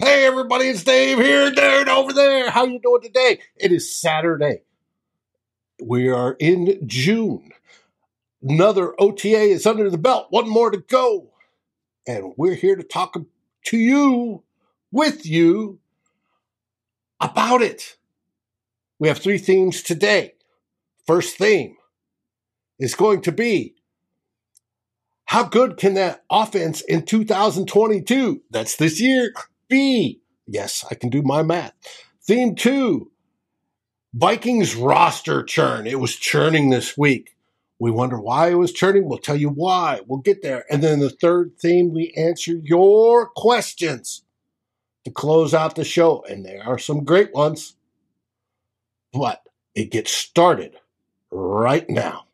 Hey everybody, it's Dave here, there, and over there. How you doing today? It is Saturday. We are in June. Another OTA is under the belt. One more to go. And we're here to talk to you, with you, about it. We have three themes today. First theme is going to be how good can that offense in 2022, that's this year, be? Yes, I can do my math. Theme two Vikings roster churn. It was churning this week. We wonder why it was churning. We'll tell you why. We'll get there. And then the third theme, we answer your questions to close out the show. And there are some great ones. But it gets started right now.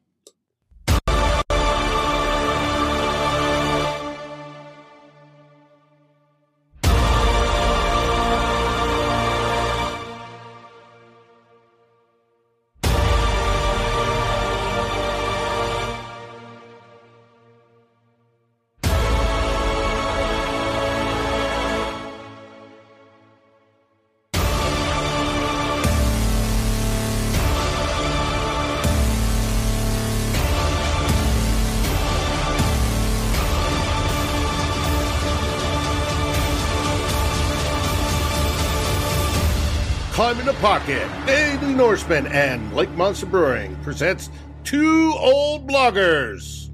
Pocket, Daily Norseman, and Lake Monster Brewing presents Two Old Bloggers.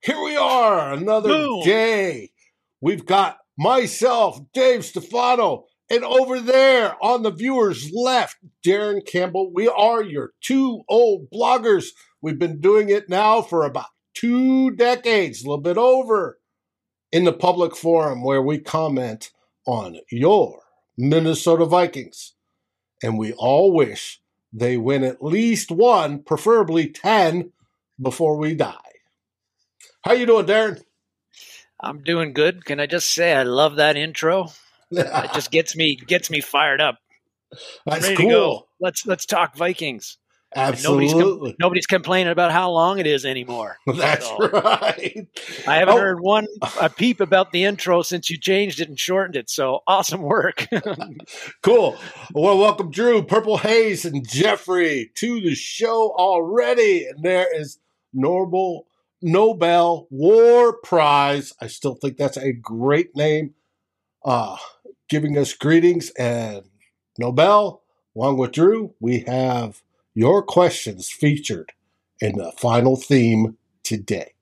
Here we are, another Boom. day. We've got myself, Dave Stefano, and over there on the viewer's left, Darren Campbell. We are your two old bloggers. We've been doing it now for about two decades, a little bit over, in the public forum where we comment on your Minnesota Vikings. And we all wish they win at least one, preferably 10, before we die. How you doing, Darren? I'm doing good. Can I just say I love that intro? It just gets me gets me fired up. That's Ready cool. to go. Let's let's talk Vikings. Nobody's com- Absolutely. nobody's complaining about how long it is anymore. That's So, right. I haven't Oh. heard one a peep about the intro since you changed it and shortened it. So awesome work. Cool. Well, welcome, Drew, Purple Haze, and Jeffrey to the show already. And there is Nobel Nobel War Prize. I still think that's a great name. Uh, giving us greetings. And Nobel, along with Drew, we have your questions featured in the final theme today.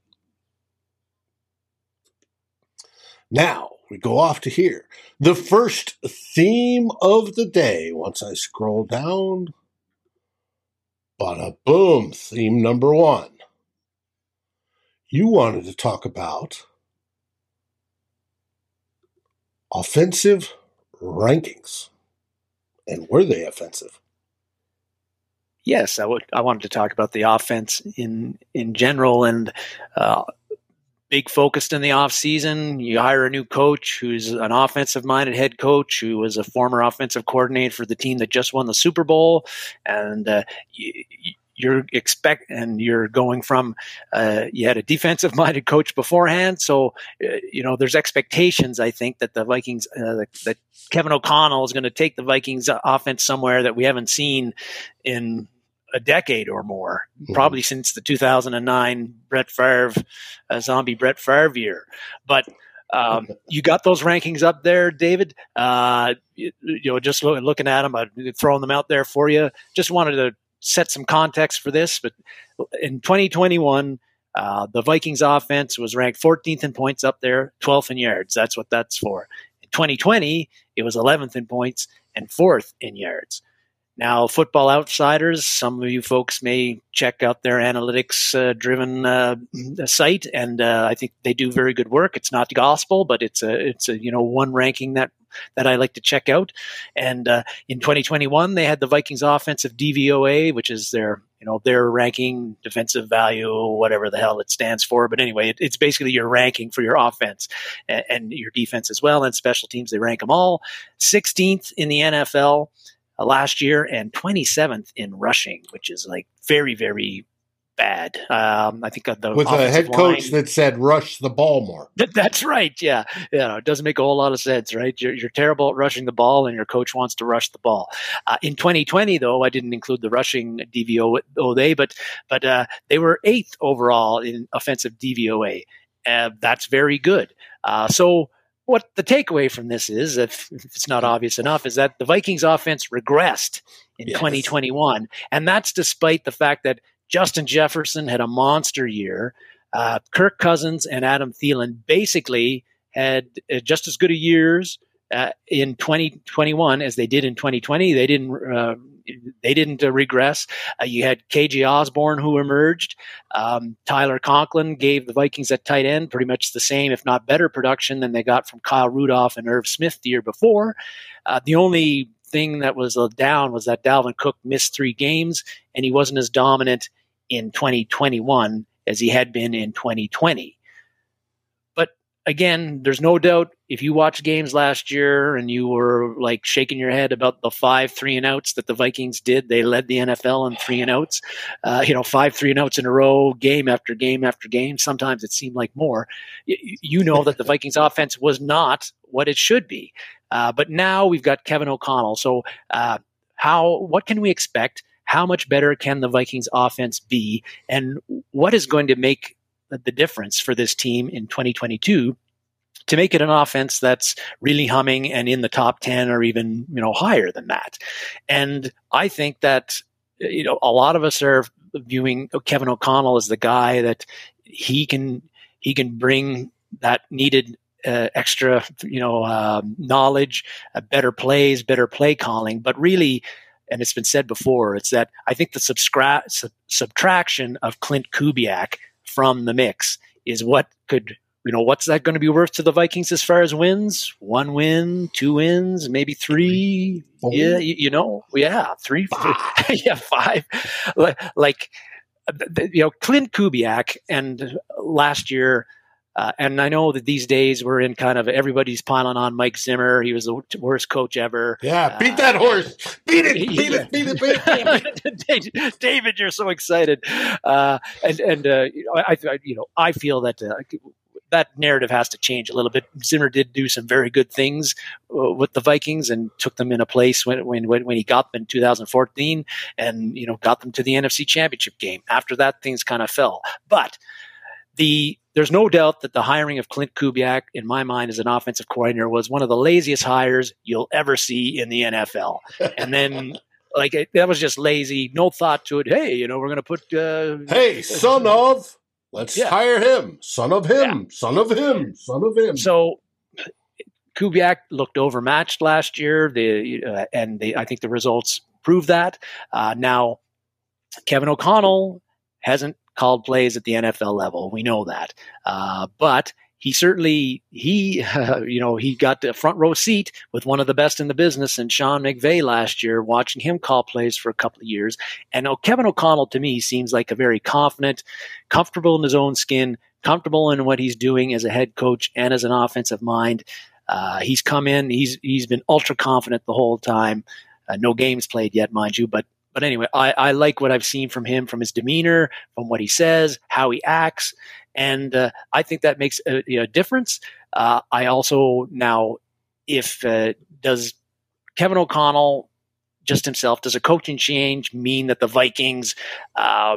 Now we go off to here. The first theme of the day, once I scroll down, bada boom, theme number one. You wanted to talk about offensive rankings. And were they offensive? Yes, I wanted to talk about the offense in in general and uh, big focused in the off season. You hire a new coach who's an offensive minded head coach who was a former offensive coordinator for the team that just won the Super Bowl, and uh, you, you're expect and you're going from uh, you had a defensive minded coach beforehand, so uh, you know there's expectations. I think that the Vikings uh, that Kevin O'Connell is going to take the Vikings offense somewhere that we haven't seen in a decade or more, Mhm. probably since the 2009 Brett Favre, uh, zombie Brett Favre year. But um, you got those rankings up there, David. Uh, you, you know, just look, looking at them, I'm throwing them out there for you. Just wanted to set some context for this. But in 2021, uh, the Vikings offense was ranked 14th in points up there, 12th in yards. That's what that's for. In 2020, it was 11th in points and fourth in yards. Now, Football Outsiders, some of you folks may check out their analytics uh, driven uh, site, and uh, I think they do very good work. It's not gospel, but it's a it's a you know one ranking that that I like to check out. And uh, in 2021, they had the Vikings offensive DVOA, which is their you know their ranking, defensive value, whatever the hell it stands for. But anyway, it, it's basically your ranking for your offense and, and your defense as well, and special teams. They rank them all 16th in the NFL uh, last year and 27th in rushing, which is like very, very bad. Um, I think the with a head coach line, that said rush the ball more. That's right. Yeah, you know, It doesn't make a whole lot of sense, right? You're, you're terrible at rushing the ball, and your coach wants to rush the ball. Uh, in 2020, though, I didn't include the rushing DVOA, but but uh, they were eighth overall in offensive DVOA. Uh, that's very good. Uh, so what the takeaway from this is, if, if, it's not obvious enough, is that the Vikings offense regressed in yes. 2021. And that's despite the fact that Justin Jefferson had a monster year. Uh, Kirk Cousins and Adam Thielen basically had uh, just as good a years uh, in 2021 as they did in 2020. They didn't uh, they didn't uh, regress. Uh, you had KJ Osborne who emerged. Um, Tyler Conklin gave the Vikings at tight end pretty much the same, if not better, production than they got from Kyle Rudolph and Irv Smith the year before. the only thing that was a down was that Dalvin Cook missed three games and he wasn't as dominant in 2021 as he had been in 2020. But again, there's no doubt if you watched games last year and you were like shaking your head about the five three and outs that the Vikings did, they led the NFL in three and outs. Uh, you know, five three and outs in a row, game after game after game. Sometimes it seemed like more. You know that the Vikings offense was not what it should be. Uh, but now we've got Kevin O'Connell. So, uh, how what can we expect? How much better can the Vikings offense be? And what is going to make the difference for this team in 2022 to make it an offense that's really humming and in the top 10 or even, you know, higher than that. And I think that, you know, a lot of us are viewing Kevin O'Connell as the guy that he can, he can bring that needed uh, extra, you know, uh, knowledge, uh, better plays, better play calling. But really, and it's been said before, it's that I think the sub- subtraction of Clint Kubiak from the mix is what could, you know, what's that going to be worth to the Vikings as far as wins? One win, two wins, maybe three. Four. Yeah, you, you, know, yeah, three, five. yeah, five. Like, you know, Clint Kubiak and last year uh, and I know that these days we're in kind of everybody's piling on Mike Zimmer. He was the worst coach ever. Yeah, beat that uh, horse. Beat it, beat yeah. it, beat it, beat it. David, you're so excited. Uh, and and uh, I, I, you know, I feel that uh, that narrative has to change a little bit. Zimmer did do some very good things uh, with the Vikings and took them in a place when, when, when he got them in 2014 and, you know, got them to the NFC championship game. After that, things kind of fell. But the there's no doubt that the hiring of Clint Kubiak, in my mind, as an offensive coordinator, was one of the laziest hires you'll ever see in the NFL. And then, like, it, that was just lazy, no thought to it. Hey, you know, we're going to put. Uh, hey, son of, let's yeah. hire him. Son of him, yeah. son of him, son of him. So, Kubiak looked overmatched last year, the uh, and the, I think the results prove that. Uh, now, Kevin O'Connell hasn't called plays at the NFL level. We know that. Uh, but he certainly he uh, you know he got the front row seat with one of the best in the business and Sean McVay last year watching him call plays for a couple of years. And oh, Kevin O'Connell to me seems like a very confident comfortable in his own skin comfortable in what he's doing as a head coach and as an offensive mind. Uh, he's come in he's he's been ultra confident the whole time. Uh, no games played yet mind you but but anyway, I, I like what I've seen from him, from his demeanor, from what he says, how he acts, and uh, I think that makes a, a difference. Uh, I also now, if uh, does Kevin O'Connell just himself does a coaching change mean that the Vikings uh,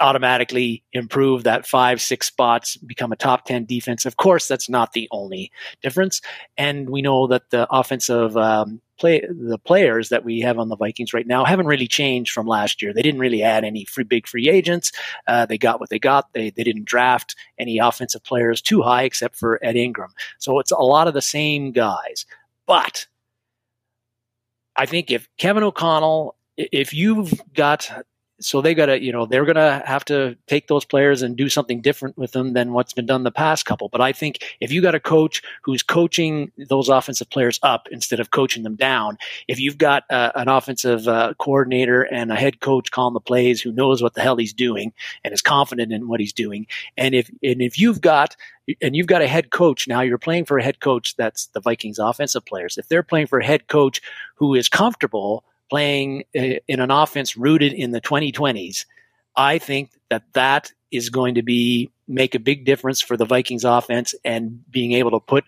automatically improve that five, six spots, become a top 10 defense. Of course, that's not the only difference. And we know that the offensive um, play, the players that we have on the Vikings right now haven't really changed from last year. They didn't really add any free, big free agents. Uh, they got what they got. They, they didn't draft any offensive players too high except for Ed Ingram. So it's a lot of the same guys. But I think if Kevin O'Connell, if you've got so they got to, you know, they're going to have to take those players and do something different with them than what's been done the past couple. But I think if you got a coach who's coaching those offensive players up instead of coaching them down, if you've got uh, an offensive uh, coordinator and a head coach calling the plays who knows what the hell he's doing and is confident in what he's doing, and if and if you've got and you've got a head coach now you're playing for a head coach that's the Vikings offensive players. If they're playing for a head coach who is comfortable playing in an offense rooted in the 2020s, I think that that is going to be make a big difference for the Vikings offense and being able to put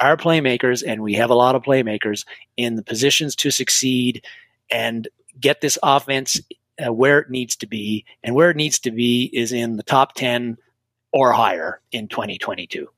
our playmakers, and we have a lot of playmakers, in the positions to succeed and get this offense uh, where it needs to be. And where it needs to be is in the top 10 or higher in 2022.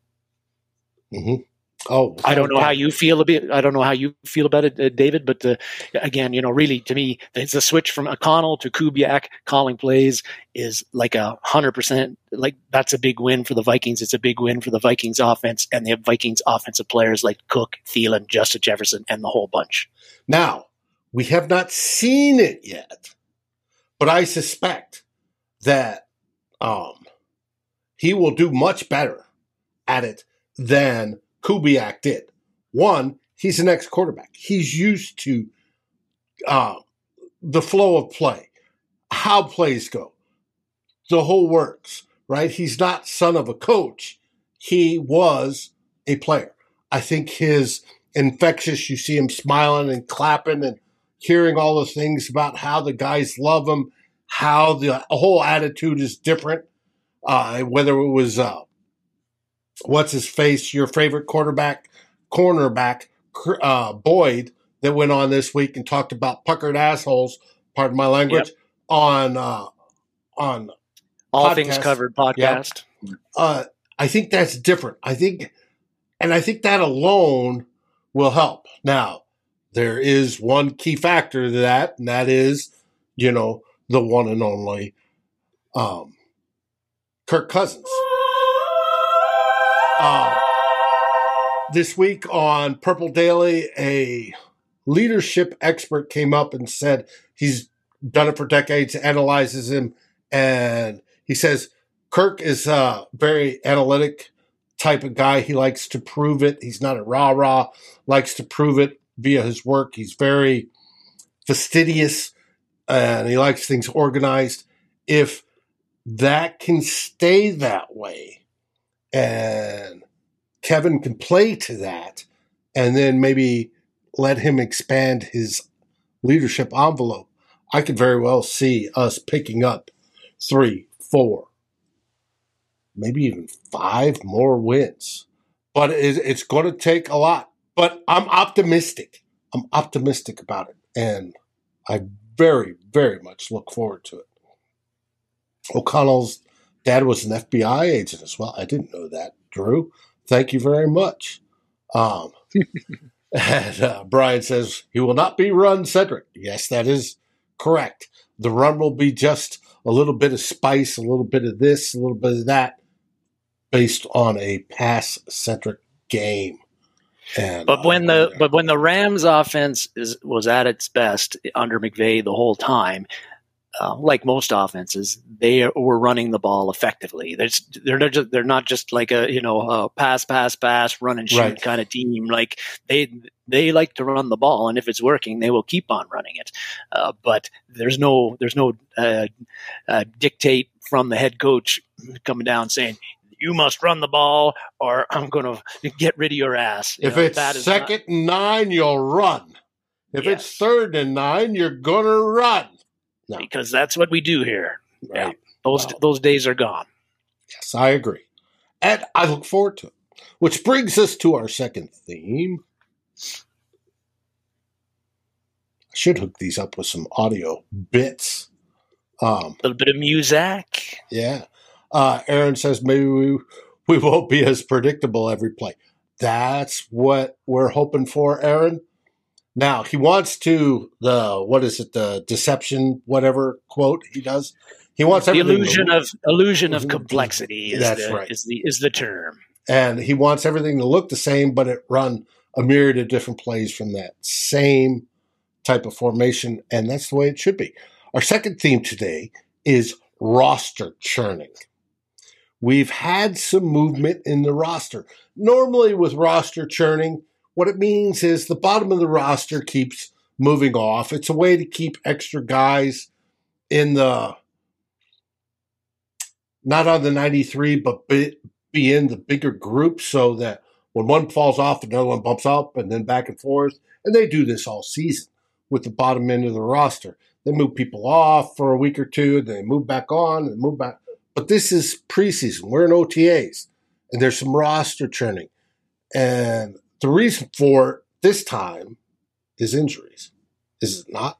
Mm-hmm. Oh, I don't know how you feel about. I don't know how you feel about it, uh, David. But uh, again, you know, really, to me, the switch from O'Connell to Kubiak calling plays is like a hundred percent. Like that's a big win for the Vikings. It's a big win for the Vikings offense and the Vikings offensive players like Cook, Thielen, Justin Jefferson, and the whole bunch. Now we have not seen it yet, but I suspect that um, he will do much better at it than Kubiak did. One, he's an ex quarterback. He's used to uh, the flow of play, how plays go, the whole works, right? He's not son of a coach. He was a player. I think his infectious, you see him smiling and clapping and hearing all the things about how the guys love him, how the whole attitude is different. Uh, whether it was uh, what's his face, your favorite quarterback, cornerback, uh, Boyd, that went on this week and talked about puckered assholes. Pardon my language. Yep. On uh, on all podcast. things covered podcast. Yep. Uh, I think that's different. I think, and I think that alone will help. Now, there is one key factor to that, and that is, you know, the one and only um, Kirk Cousins. Um, this week on Purple Daily, a leadership expert came up and said he's done it for decades, analyzes him, and he says Kirk is a very analytic type of guy. He likes to prove it. He's not a rah rah, likes to prove it via his work. He's very fastidious and he likes things organized. If that can stay that way, and Kevin can play to that and then maybe let him expand his leadership envelope. I could very well see us picking up three, four, maybe even five more wins. But it's going to take a lot. But I'm optimistic. I'm optimistic about it. And I very, very much look forward to it. O'Connell's dad was an FBI agent as well. I didn't know that, Drew. Thank you very much. Um, and uh, Brian says he will not be run centric. Yes, that is correct. The run will be just a little bit of spice, a little bit of this, a little bit of that, based on a pass centric game. And, but when uh, the but when the Rams offense is, was at its best under McVay the whole time, uh, like most offenses, they were running the ball effectively. They're they're not just, they're not just like a you know a pass pass pass run and shoot right. kind of team. Like they they like to run the ball, and if it's working, they will keep on running it. Uh, but there's no there's no uh, uh dictate from the head coach coming down saying you must run the ball or I'm going to get rid of your ass. You if know, it's second not- and nine, you'll run. If yes. it's third and nine, you're going to run no. because that's what we do here. Right. Yeah, those well, those days are gone. Yes, I agree, and I look forward to it. Which brings us to our second theme. I should hook these up with some audio bits. Um, a little bit of music. Yeah. Uh, Aaron says maybe we, we won't be as predictable every play. That's what we're hoping for, Aaron. Now he wants to the what is it the deception whatever quote he does. He wants the illusion of illusion of mm-hmm. complexity. Is that's the, right. Is the is the term. And he wants everything to look the same, but it run a myriad of different plays from that same type of formation, and that's the way it should be. Our second theme today is roster churning. We've had some movement in the roster. Normally, with roster churning, what it means is the bottom of the roster keeps moving off. It's a way to keep extra guys in the not on the 93, but be, be in the bigger group so that when one falls off, another one bumps up and then back and forth. And they do this all season. with the bottom end of the roster. They move people off for a week or two, then they move back on and move back. But this is preseason. We're in OTAs, and there's some roster churning. And the reason for this time is injuries. Is it not?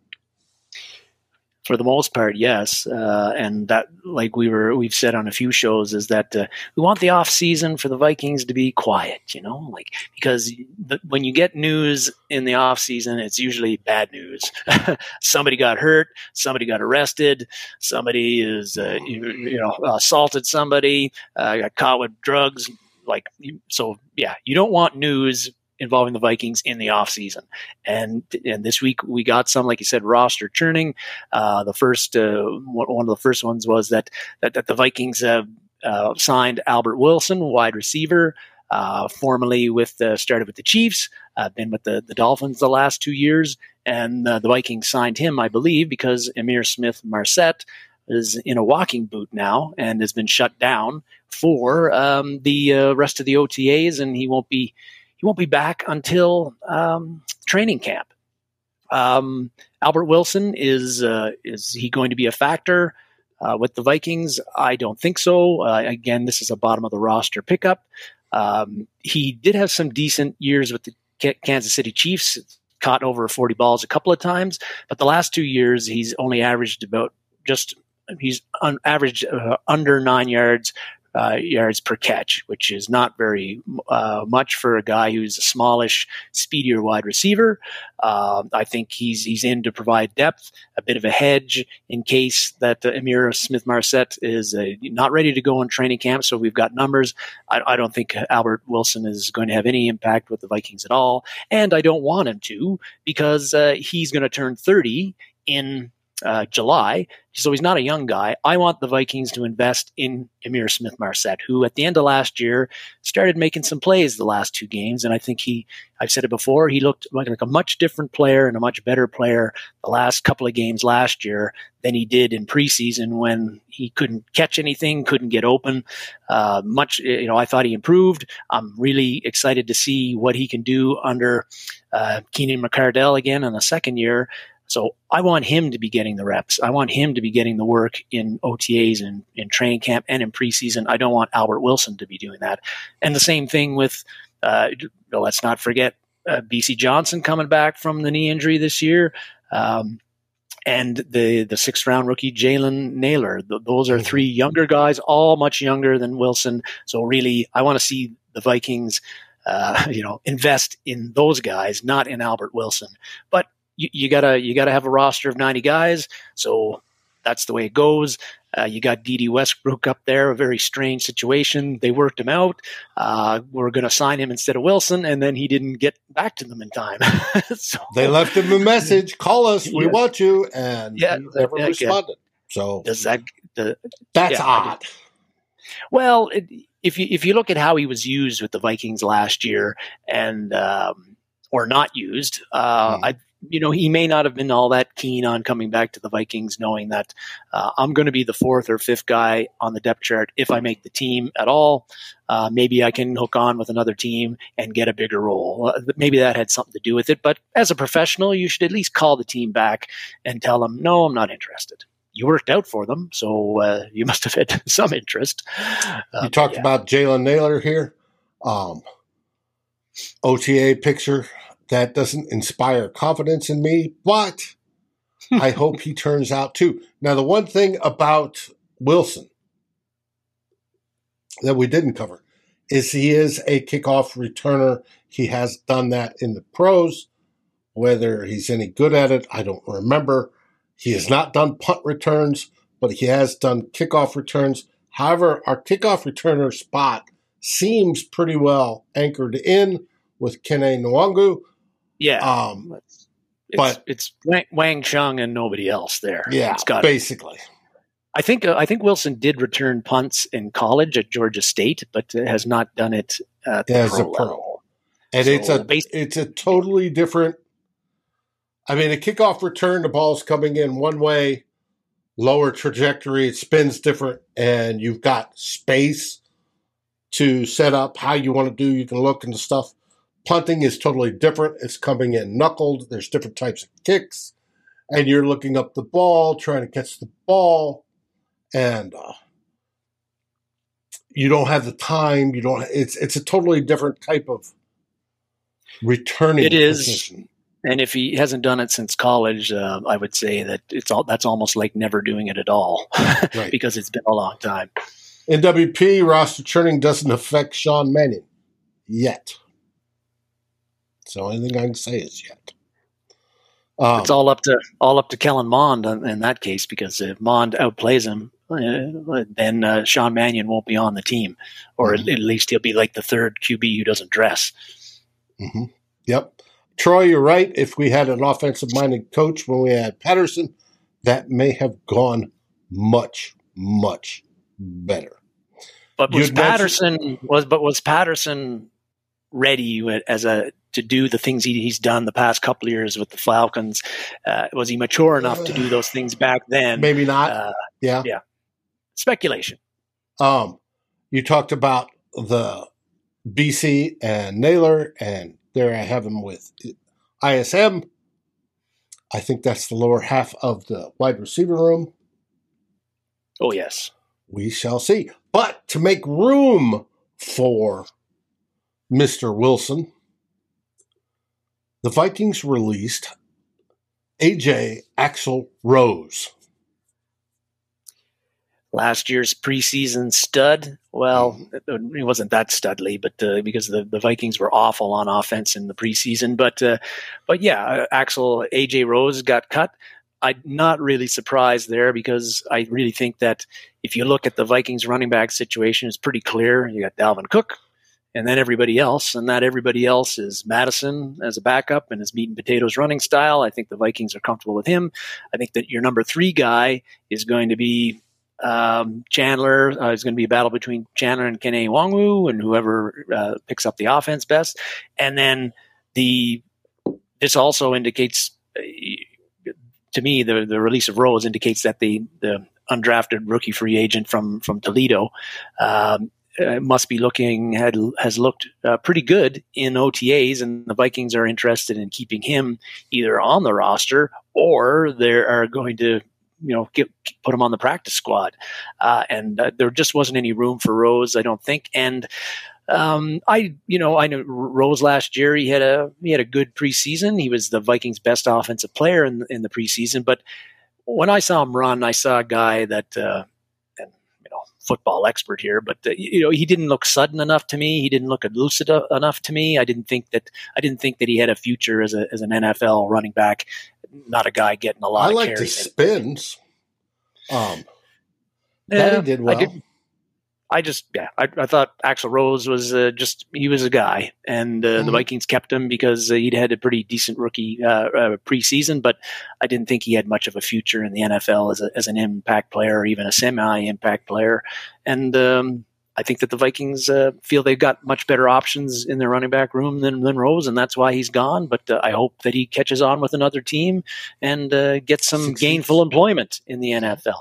for the most part, yes. Uh, and that, like we were, we've said on a few shows, is that uh, we want the off season for the Vikings to be quiet, you know, like because the, when you get news in the off season, it's usually bad news. somebody got hurt, somebody got arrested, somebody is, uh, you, you, know, assaulted somebody, uh, got caught with drugs. Like so, yeah. You don't want news involving the Vikings in the offseason. And and this week we got some, like you said, roster churning. Uh, the first uh, one of the first ones was that that, that the Vikings uh, signed Albert Wilson, wide receiver. Uh, formerly with the started with the Chiefs, uh, been with the, the Dolphins the last two years, and uh, the Vikings signed him, I believe, because Ihmir Smith Marsette is in a walking boot now and has been shut down for um, the uh, rest of the OTAs, and he won't be he won't be back until um, training camp. Um, Albert Wilson is uh, is he going to be a factor uh, with the Vikings? I don't think so. Uh, again, this is a bottom of the roster pickup. Um, he did have some decent years with the Kansas City Chiefs, caught over 40 balls a couple of times, but the last two years he's only averaged about just he's on average uh, under nine yards uh, yards per catch, which is not very uh, much for a guy who's a smallish, speedier wide receiver. Uh, I think he's he's in to provide depth, a bit of a hedge in case that Ihmir Smith Marsette is not ready to go in training camp. So we've got numbers. I, I, don't think Albert Wilson is going to have any impact with the Vikings at all, and I don't want him to because uh, he's going to turn 30 in uh, July. So he's not a young guy. I want the Vikings to invest in Ihmir Smith Marsette, who at the end of last year started making some plays the last two games. And I think he, I've said it before, he looked like, a much different player and a much better player the last couple of games last year than he did in preseason when he couldn't catch anything, couldn't get open. Uh, much, you know, I thought he improved. I'm really excited to see what he can do under uh, Keenan McCardell again in the second year. So I want him to be getting the reps. I want him to be getting the work in OTAs and in training camp and in preseason. I don't want Albert Wilson to be doing that. And the same thing with, uh, let's not forget uh, Bisi Johnson coming back from the knee injury this year. Um, and the the sixth round rookie Jalen Nailor. Th- those are three younger guys, all much younger than Wilson. So really, I want to see the Vikings, uh, you know, invest in those guys, not in Albert Wilson. But you, you gotta you gotta have a roster of 90 guys. So that's the way it goes. Uh, you got Dede Westbrook up there, a very strange situation. They worked him out. Uh, we're going to sign him instead of Wilson, and then he didn't get back to them in time. so, they left him a message: "Call us, we yeah. want you," and yeah, he never yeah, responded. So does that? The, that's yeah, odd. Well, it, if you if you look at how he was used with the Vikings last year, and um, or not used, uh, mm. I you know, he may not have been all that keen on coming back to the Vikings, knowing that uh, I'm going to be the fourth or fifth guy on the depth chart if I make the team at all. Uh, maybe I can hook on with another team and get a bigger role. Uh, maybe that had something to do with it. But as a professional, you should at least call the team back and tell them, no, I'm not interested. You worked out for them, so uh, you must have had some interest. you talked yeah. about Jalen Nailor here. Um, OTA picture that doesn't inspire confidence in me, but I hope he turns out too. Now, the one thing about Wilson that we didn't cover is he is a kickoff returner. He has done that in the pros. Whether he's any good at it, I don't remember. He has not done punt returns, but he has done kickoff returns. However, our kickoff returner spot seems pretty well anchored in with Kene Nwangwu. Yeah. Um, it's, but it's Wang Chung and nobody else there. Yeah, it's got basically. I think uh, I think Wilson did return punts in college at Georgia State, but has not done it at the as pro a pro. Level. And so it's a it's a totally different. I mean, a kickoff return, the ball's coming in one way, lower trajectory, it spins different, and you've got space to set up how you want to do. You can look and stuff. Punting is totally different. It's coming in knuckled. There's different types of kicks, and you're looking up the ball, trying to catch the ball, and uh, you don't have the time. You don't. It's it's a totally different type of returning. It is. position. And if he hasn't done it since college, uh, I would say that it's all that's almost like never doing it at all Right. because it's been a long time. In WP, roster churning doesn't affect Sean Mannion yet. So anything I can say is yet. Um, It's all up to all up to Kellen Mond in, in that case because if Mond outplays him, uh, then uh, Sean Mannion won't be on the team, or Mhm. at, at least he'll be like the third QB who doesn't dress. mhm. Yep. Troy, you're right. If we had an offensive minded coach when we had Patterson, that may have gone much, much better. But was You'd Patterson was but was Patterson ready as a to do the things he, he's done the past couple years with the Falcons? Uh, was he mature enough to do those things back then? Maybe not. Uh, yeah. yeah. Speculation. Um, you talked about the Bisi and Nailor, and there I have him with ISM. I think that's the lower half of the wide receiver room. Oh yes. We shall see. But to make room for Mr. Wilson, the Vikings released AJ Axel Rose. last year's preseason stud. Well, it wasn't that studly, but uh, because the, the Vikings were awful on offense in the preseason. But uh, but yeah, uh, Axel AJ Rose got cut. I'm not really surprised there because I really think that if you look at the Vikings running back situation, it's pretty clear. You got Dalvin Cook, and then everybody else, and that everybody else is Madison as a backup and his meat and potatoes running style. I think the Vikings are comfortable with him. I think that your number three guy is going to be um, Chandler uh, is going to be a battle between Chandler and Kene Nwangwu and whoever uh, picks up the offense best. And then the this also indicates to me the the release of Rose indicates that the the undrafted rookie free agent from from Toledo um, uh, must be looking had has looked uh, pretty good in OTAs, and the Vikings are interested in keeping him either on the roster or they are going to you know get, put him on the practice squad. Uh, and uh, there just wasn't any room for Rose, I don't think. And um, I, you know, I know Rose last year. He had a he had a good preseason. He was the Vikings' best offensive player in in the preseason. But when I saw him run, I saw a guy that, uh, and you know, football expert here, but uh, you know, he didn't look sudden enough to me. He didn't look elusive enough to me. I didn't think that I didn't think that he had a future as a as an NFL running back. Not a guy getting a lot. I of like the spins. Um, that he did I well. did- I just, yeah, I, I thought Axel Rose was uh, just, he was a guy. And uh, the Mhm. Vikings kept him because uh, he'd had a pretty decent rookie uh, uh, preseason, but I didn't think he had much of a future in the NFL as, a, as an impact player or even a semi impact player. And um, I think that the Vikings uh, feel they've got much better options in their running back room than, than Rose, and that's why he's gone. But uh, I hope that he catches on with another team and uh, gets some gainful employment in the NFL.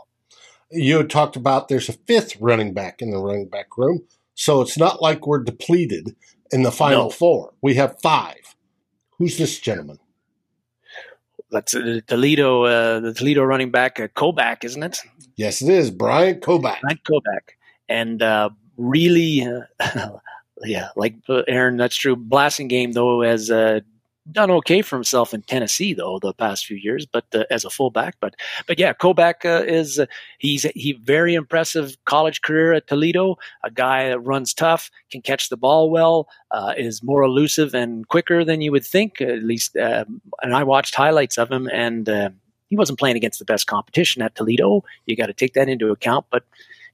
You had talked about there's a fifth running back in the running back room, so it's not like we're depleted in the final No. four. We have five. Who's this gentleman? That's uh, Toledo, uh, the Toledo running back, uh, Koback, isn't it? Yes, it is Brian Koback. Not Kobach. And uh, really, uh, yeah, like uh, Aaron, that's true. Blasting game, though, as uh, done okay for himself in Tennessee, though, the past few years, but uh, as a fullback. But but yeah, Koback uh, is uh, he's he very impressive college career at Toledo. A guy that runs tough, can catch the ball well, uh, is more elusive and quicker than you would think. At least, um, and I watched highlights of him, and uh, he wasn't playing against the best competition at Toledo. You got to take that into account, but.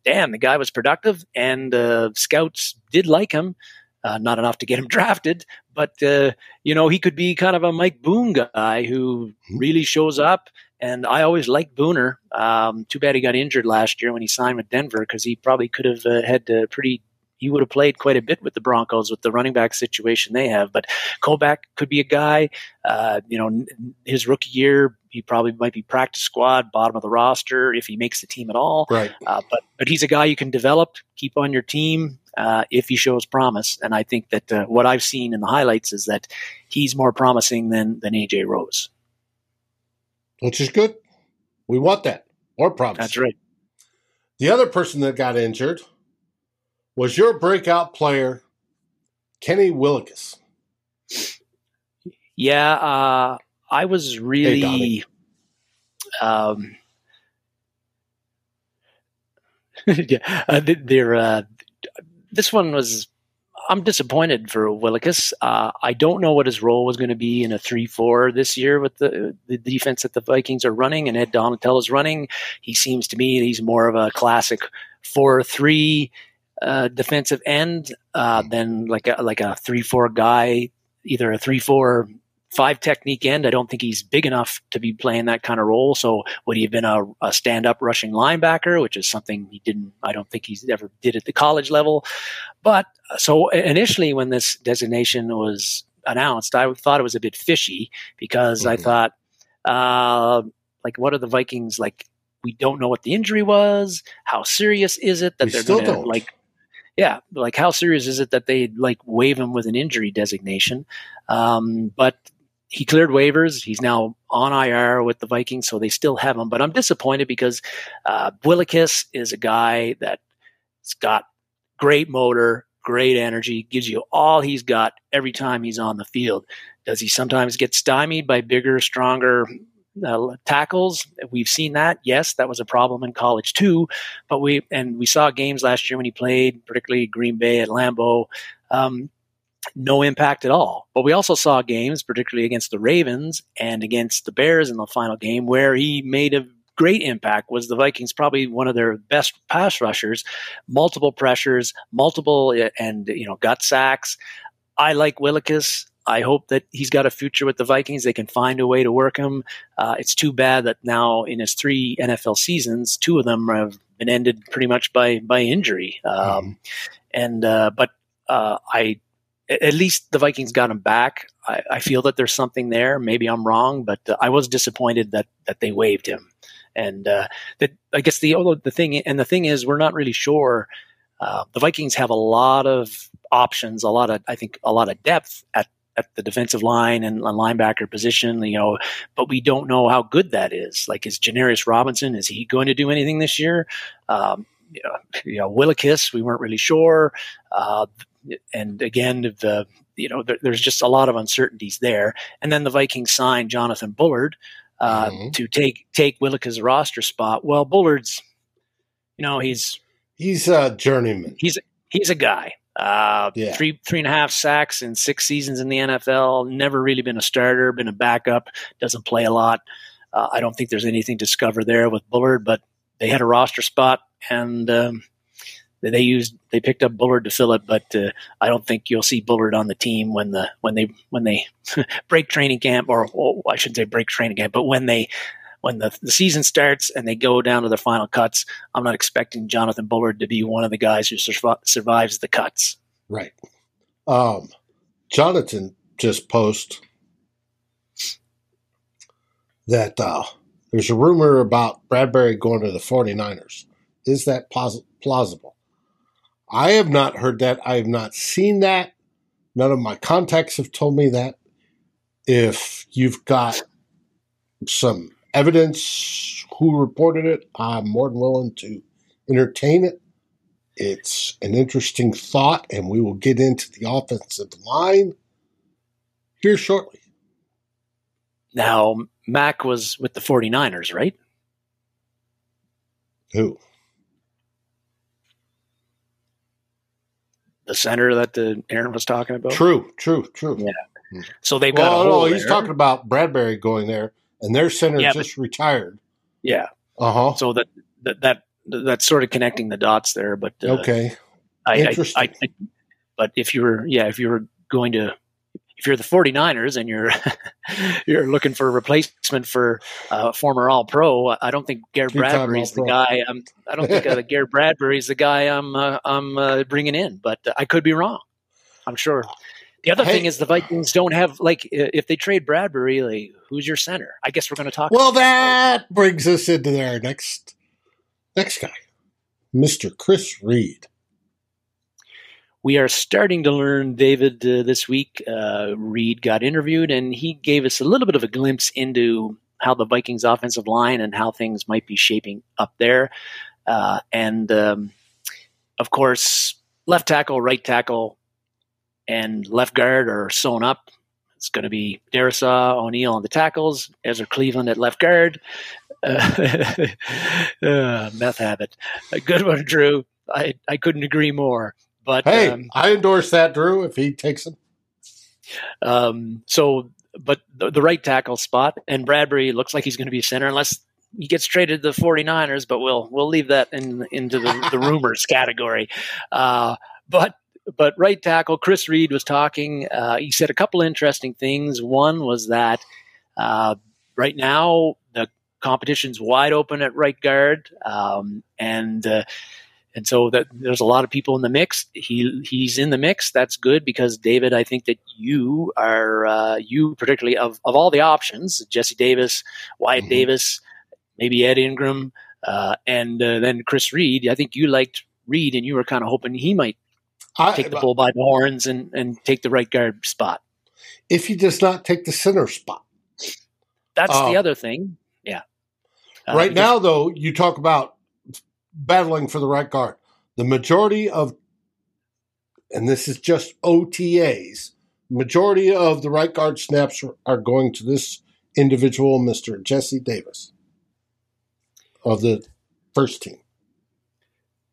Damn, the guy was productive, and uh, scouts did like him. Uh, not enough to get him drafted, but uh, you know he could be kind of a Mike Boone guy who really shows up. And I always liked Booner. Um, too bad he got injured last year when he signed with Denver because he probably could have uh, had uh, pretty. He would have played quite a bit with the Broncos with the running back situation they have. But Koback could be a guy. Uh, you know, n- his rookie year, he probably might be practice squad, bottom of the roster if he makes the team at all. Right. Uh, but but he's a guy you can develop, keep on your team. Uh, if he shows promise. And I think that uh, what I've seen in the highlights is that he's more promising than than AJ Rose. Which is good. We want that. More promise. That's right. The other person that got injured was your breakout player, Kenny Willekes. Yeah, uh, I was really. Hey, um, yeah, uh, they're, uh, this one was. I'm disappointed for Willekes. Uh, I don't know what his role was going to be in a three-four this year with the the defense that the Vikings are running and Ed Donatell is running. He seems to me he's more of a classic four-three uh, defensive end uh, than like a like a three-four guy, either a three-four five technique end. I don't think he's big enough to be playing that kind of role. So would he have been a, a stand up rushing linebacker, which is something he didn't, I don't think he's ever did at the college level. But so initially when this designation was announced, I thought it was a bit fishy because mm-hmm. I thought, uh, like, what are the Vikings like? We don't know what the injury was. How serious is it that we they're going to like yeah, like how serious is it that they like waive him with an injury designation? Um, but he cleared waivers. He's now on IR with the Vikings, so they still have him. But I'm disappointed because uh, Willekes is a guy that's got great motor, great energy, gives you all he's got every time he's on the field. Does he sometimes get stymied by bigger, stronger uh, tackles? We've seen that. Yes, that was a problem in college too. But we and we saw games last year when he played, particularly Green Bay at Lambeau. Um, no impact at all. But we also saw games, particularly against the Ravens and against the Bears in the final game, where he made a great impact. Was the Vikings probably one of their best pass rushers? Multiple pressures, multiple eh, and you know gut sacks. I like Willekes. I hope that he's got a future with the Vikings. They can find a way to work him. Uh, it's too bad that now in his three NFL seasons, two of them have been ended pretty much by by injury. Um, mm. And uh, but uh, I at least the Vikings got him back. I, I, feel that there's something there. Maybe I'm wrong, but uh, I was disappointed that that they waived him. And uh, that I guess the the thing and the thing is we're not really sure. Uh, the Vikings have a lot of options, a lot of I think a lot of depth at at the defensive line and linebacker position, you know, but we don't know how good that is. Like, is Janarius Robinson, is he going to do anything this year? Um, you know, you know, Willekes, we weren't really sure. Uh, and again, the you know there, there's just a lot of uncertainties there. And then the Vikings signed Jonathan Bullard uh, mm-hmm. to take take Willekes' roster spot. Well, Bullard's, you know, he's he's a journeyman. He's he's a guy. Uh, yeah. Three three and a half sacks in six seasons in the NFL. Never really been a starter. Been a backup. Doesn't play a lot. Uh, I don't think there's anything to discover there with Bullard, but they had a roster spot, and um, they used they picked up Bullard to fill it, but uh, I don't think you'll see Bullard on the team when the when they when they break training camp or, or I shouldn't say break training camp, but when they when the, the season starts and they go down to the final cuts, I'm not expecting Jonathan Bullard to be one of the guys who survives the cuts. Right. Um, Jonathan just post that uh, there's a rumor about Bradbury going to the 49ers. Is that pos- plausible? I have not heard that. I have not seen that. None of my contacts have told me that. If you've got some evidence who reported it, I'm more than willing to entertain it. It's an interesting thought, and we will get into the offensive line here shortly. Now, Mack was with the 49ers, right? Who? The center that the Aaron was talking about. True, true, true. Yeah. Hmm. So they've got. Well, no, he's there. talking about Bradbury going there, and their center yeah, just but, retired. Yeah. Uh huh. So that, that that that's sort of connecting the dots there, but uh, okay. I, Interesting. I, I, but if you were, yeah, if you were going to if you're the 49ers and you're you're looking for a replacement for uh, former All Pro, I don't think Garrett Bradbury's the guy. I'm, I don't think uh, Garrett Bradbury's the guy I'm uh, I'm uh, bringing in, but I could be wrong. I'm sure. The other hey. thing is the Vikings don't have like if they trade Bradbury, like who's your center? I guess we're going to talk. Well, that brings us into our next next guy, Mister Chris Reed. We are starting to learn, David, uh, this week. Uh, Reed got interviewed, and he gave us a little bit of a glimpse into how the Vikings' offensive line and how things might be shaping up there. Uh, and um, of course, left tackle, right tackle, and left guard are sewn up. It's going to be Darrisaw O'Neill on the tackles, Ezra Cleveland at left guard. Uh, uh, meth habit. A good one, Drew. I, I couldn't agree more. But hey, um, I endorse that, Drew, if he takes him. Um, so, but the, the, right tackle spot, and Bradbury looks like he's going to be center unless he gets traded to the 49ers, but we'll we'll leave that in into the, the rumors category. Uh, but but right tackle Chris Reed was talking. Uh, he said a couple interesting things. One was that uh, right now the competition's wide open at right guard, um, and uh, and so that there's a lot of people in the mix. He he's in the mix. That's good because David, I think that you are uh, you particularly of of all the options, Jesse Davis, Wyatt mm-hmm. Davis, maybe Ed Ingram, uh, and uh, then Chris Reed. I think you liked Reed, and you were kind of hoping he might I, take the bull by the horns and and take the right guard spot. If he does not take the center spot, that's the uh, other thing. Yeah. Uh, right now, though, you talk about battling for the right guard. The majority of, and this is just OTAs, majority of the right guard snaps are going to this individual, Mr. Jesse Davis of the first team.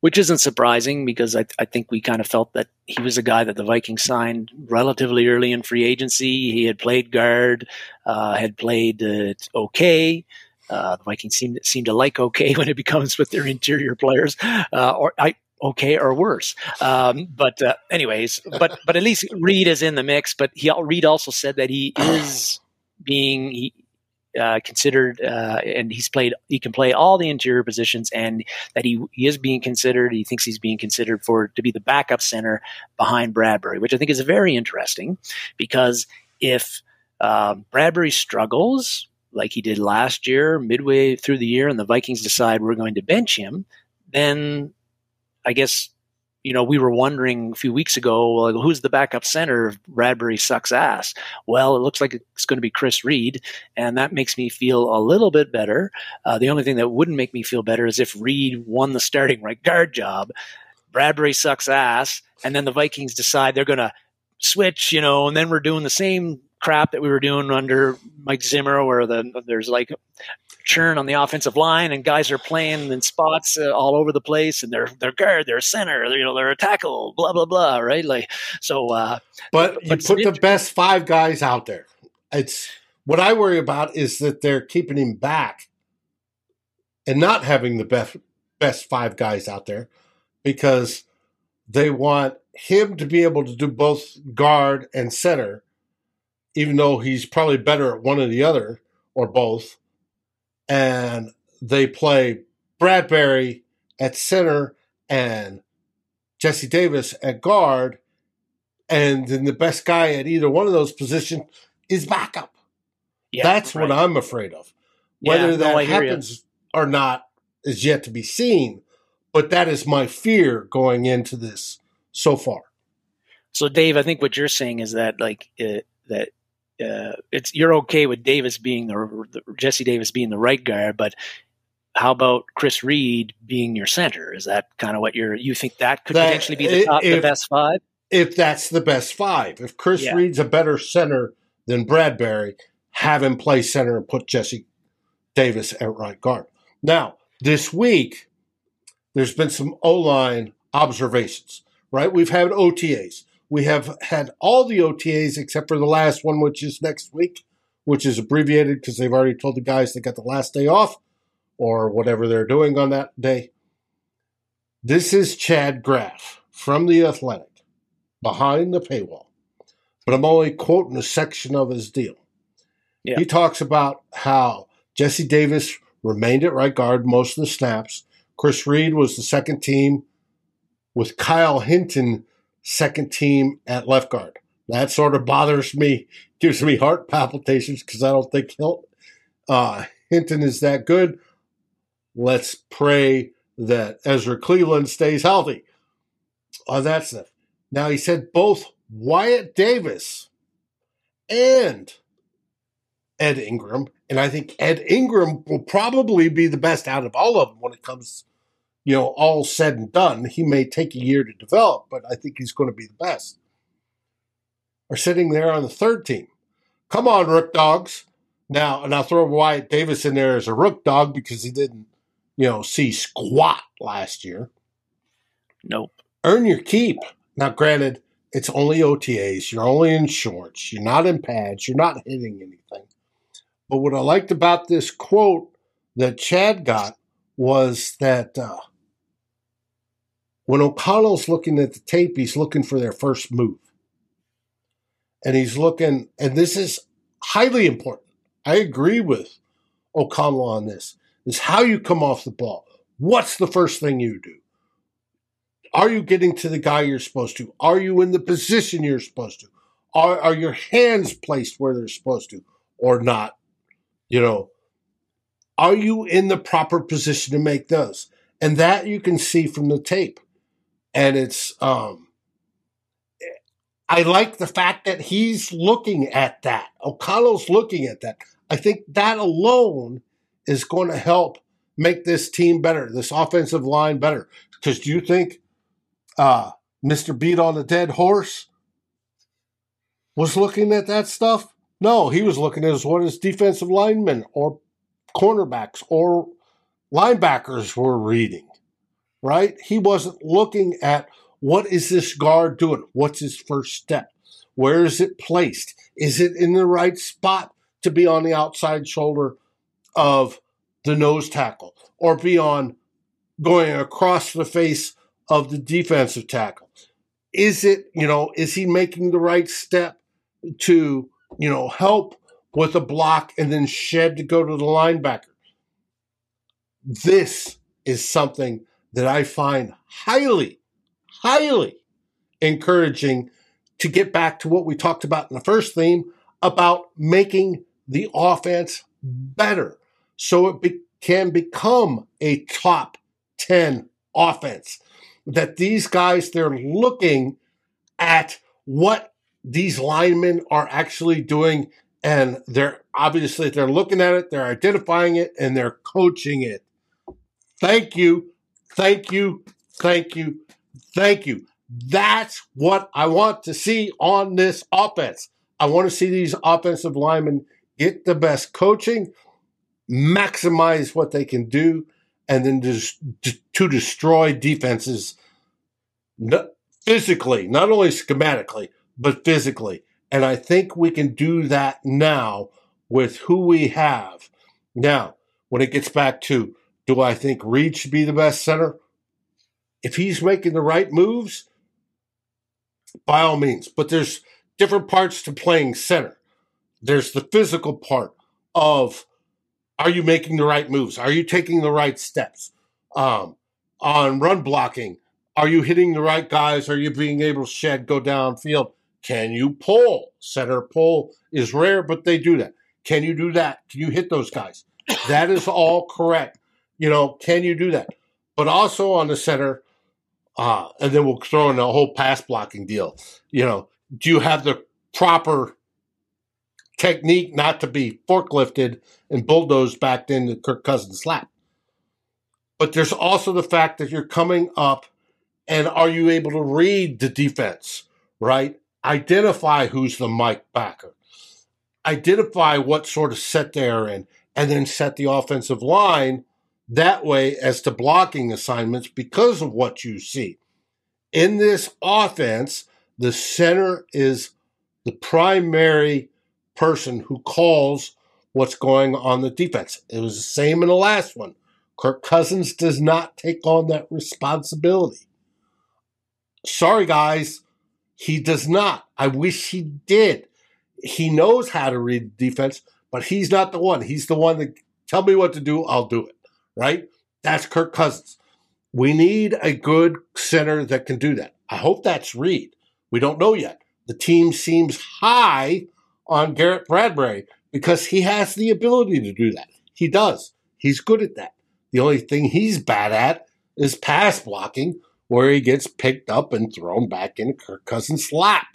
Which isn't surprising because I, I think we kind of felt that he was a guy that the Vikings signed relatively early in free agency. He had played guard, uh, had played uh, okay, uh, the Vikings seem seem to like okay when it becomes with their interior players, uh, or I, okay or worse. Um, but uh, anyways, but but at least Reed is in the mix. But he Reed also said that he is being he, uh, considered, uh, and he's played. He can play all the interior positions, and that he he is being considered. He thinks he's being considered for to be the backup center behind Bradbury, which I think is very interesting because if uh, Bradbury struggles like he did last year, midway through the year, and the Vikings decide we're going to bench him, then I guess you know we were wondering a few weeks ago, well, who's the backup center if Bradbury sucks ass? Well, it looks like it's going to be Chris Reed, and that makes me feel a little bit better. Uh, the only thing that wouldn't make me feel better is if Reed won the starting right guard job. Bradbury sucks ass, and then the Vikings decide they're going to switch, you know, and then we're doing the same crap that we were doing under Mike Zimmer, where the there's like churn on the offensive line and guys are playing in spots uh, all over the place and they're they're guard, they're center, they're, you know, they're a tackle, blah blah blah, right? Like so. Uh, but, but you put the best five guys out there. It's what I worry about is that they're keeping him back and not having the best best five guys out there because they want him to be able to do both guard and center even though he's probably better at one or the other or both. And they play Bradbury at center and Jesse Davis at guard. And then the best guy at either one of those positions is backup. Yeah, That's right. what I'm afraid of. Whether yeah, that no, happens or not is yet to be seen. But that is my fear going into this so far. So, Dave, I think what you're saying is that, like, uh, that uh, it's you're okay with Davis being the, the, Jesse Davis being the right guard, but how about Chris Reed being your center? Is that kind of what you're you think that could that, potentially be the top, if, the best five? If that's the best five, if Chris yeah. Reed's a better center than Bradbury, have him play center and put Jesse Davis at right guard. Now this week, there's been some O line observations. Right, we've had OTAs. We have had all the OTAs except for the last one, which is next week, which is abbreviated because they've already told the guys they got the last day off or whatever they're doing on that day. This is Chad Graff from The Athletic behind the paywall, but I'm only quoting a section of his deal. Yeah. He talks about how Jesse Davis remained at right guard most of the snaps. Chris Reed was the second team, with Kyle Hinton second team at left guard. That sort of bothers me, gives me heart palpitations because I don't think he'll, uh, Hinton is that good. Let's pray that Ezra Cleveland stays healthy on that stuff. Now, he said both Wyatt Davis and Ed Ingram, and I think Ed Ingram will probably be the best out of all of them when it comes, you know, all said and done. He may take a year to develop, but I think he's going to be the best. Are sitting there on the third team. Come on, Rook Dogs. Now, and I'll throw Wyatt Davis in there as a Rook Dog because he didn't, you know, see squat last year. Nope. Earn your keep. Now, granted, it's only OTAs. You're only in shorts. You're not in pads. You're not hitting anything. But what I liked about this quote that Chad got was that uh, when O'Connell's looking at the tape, he's looking for their first move. And he's looking, and this is highly important. I agree with O'Connell on this, is how you come off the ball. What's the first thing you do? Are you getting to the guy you're supposed to? Are you in the position you're supposed to? Are, are your hands placed where they're supposed to or not? You know, are you in the proper position to make those? And that you can see from the tape. And it's, um, I like the fact that he's looking at that. O'Connell's looking at that. I think that alone is going to help make this team better, this offensive line better. Because do you think uh, Mr. Beat on a Dead Horse was looking at that stuff? No, he was looking at what his defensive linemen or cornerbacks or linebackers were reading, right? He wasn't looking at what is this guard doing? What's his first step? Where is it placed? Is it in the right spot to be on the outside shoulder of the nose tackle or be on going across the face of the defensive tackle? Is it, you know, is he making the right step to, you know, help with a block and then shed to go to the linebacker? This is something that I find highly, highly encouraging to get back to what we talked about in the first theme about making the offense better so it be- can become a top 10 offense. That these guys they're looking at what these linemen are actually doing and they're obviously they're looking at it they're identifying it and they're coaching it. Thank you thank you thank you thank you that's what i want to see on this offense i want to see these offensive linemen get the best coaching maximize what they can do and then just to destroy defenses physically, not only schematically, but physically. And I think we can do that now with who we have. Now, when it gets back to do I think Reed should be the best center? If he's making the right moves, by all means. But there's different parts to playing center. There's the physical part of are you making the right moves? Are you taking the right steps? Um, on run blocking, are you hitting the right guys? Are you being able to shed, go downfield? Can you pull? Center pull is rare, but they do that. Can you do that? Can you hit those guys? That is all correct. You know, can you do that? But also on the center, uh, and then we'll throw in a whole pass blocking deal. You know, do you have the proper technique not to be forklifted and bulldozed back into Kirk Cousins' lap. But there's also the fact that you're coming up and are you able to read the defense, right? Identify who's the Mike backer, identify what sort of set they're in, and then set the offensive line that way as to blocking assignments because of what you see. In this offense, the center is the primary person who calls what's going on the defense. It was the same in the last one. Kirk Cousins does not take on that responsibility. Sorry, guys, he does not. I wish he did. He knows how to read defense, but he's not the one. He's the one that tell me what to do, I'll do it. Right? That's Kirk Cousins. We need a good center that can do that. I hope that's Reed. We don't know yet. The team seems high on Garrett Bradbury because he has the ability to do that. He does. He's good at that. The only thing he's bad at is pass blocking, where he gets picked up and thrown back into Kirk Cousins' lap.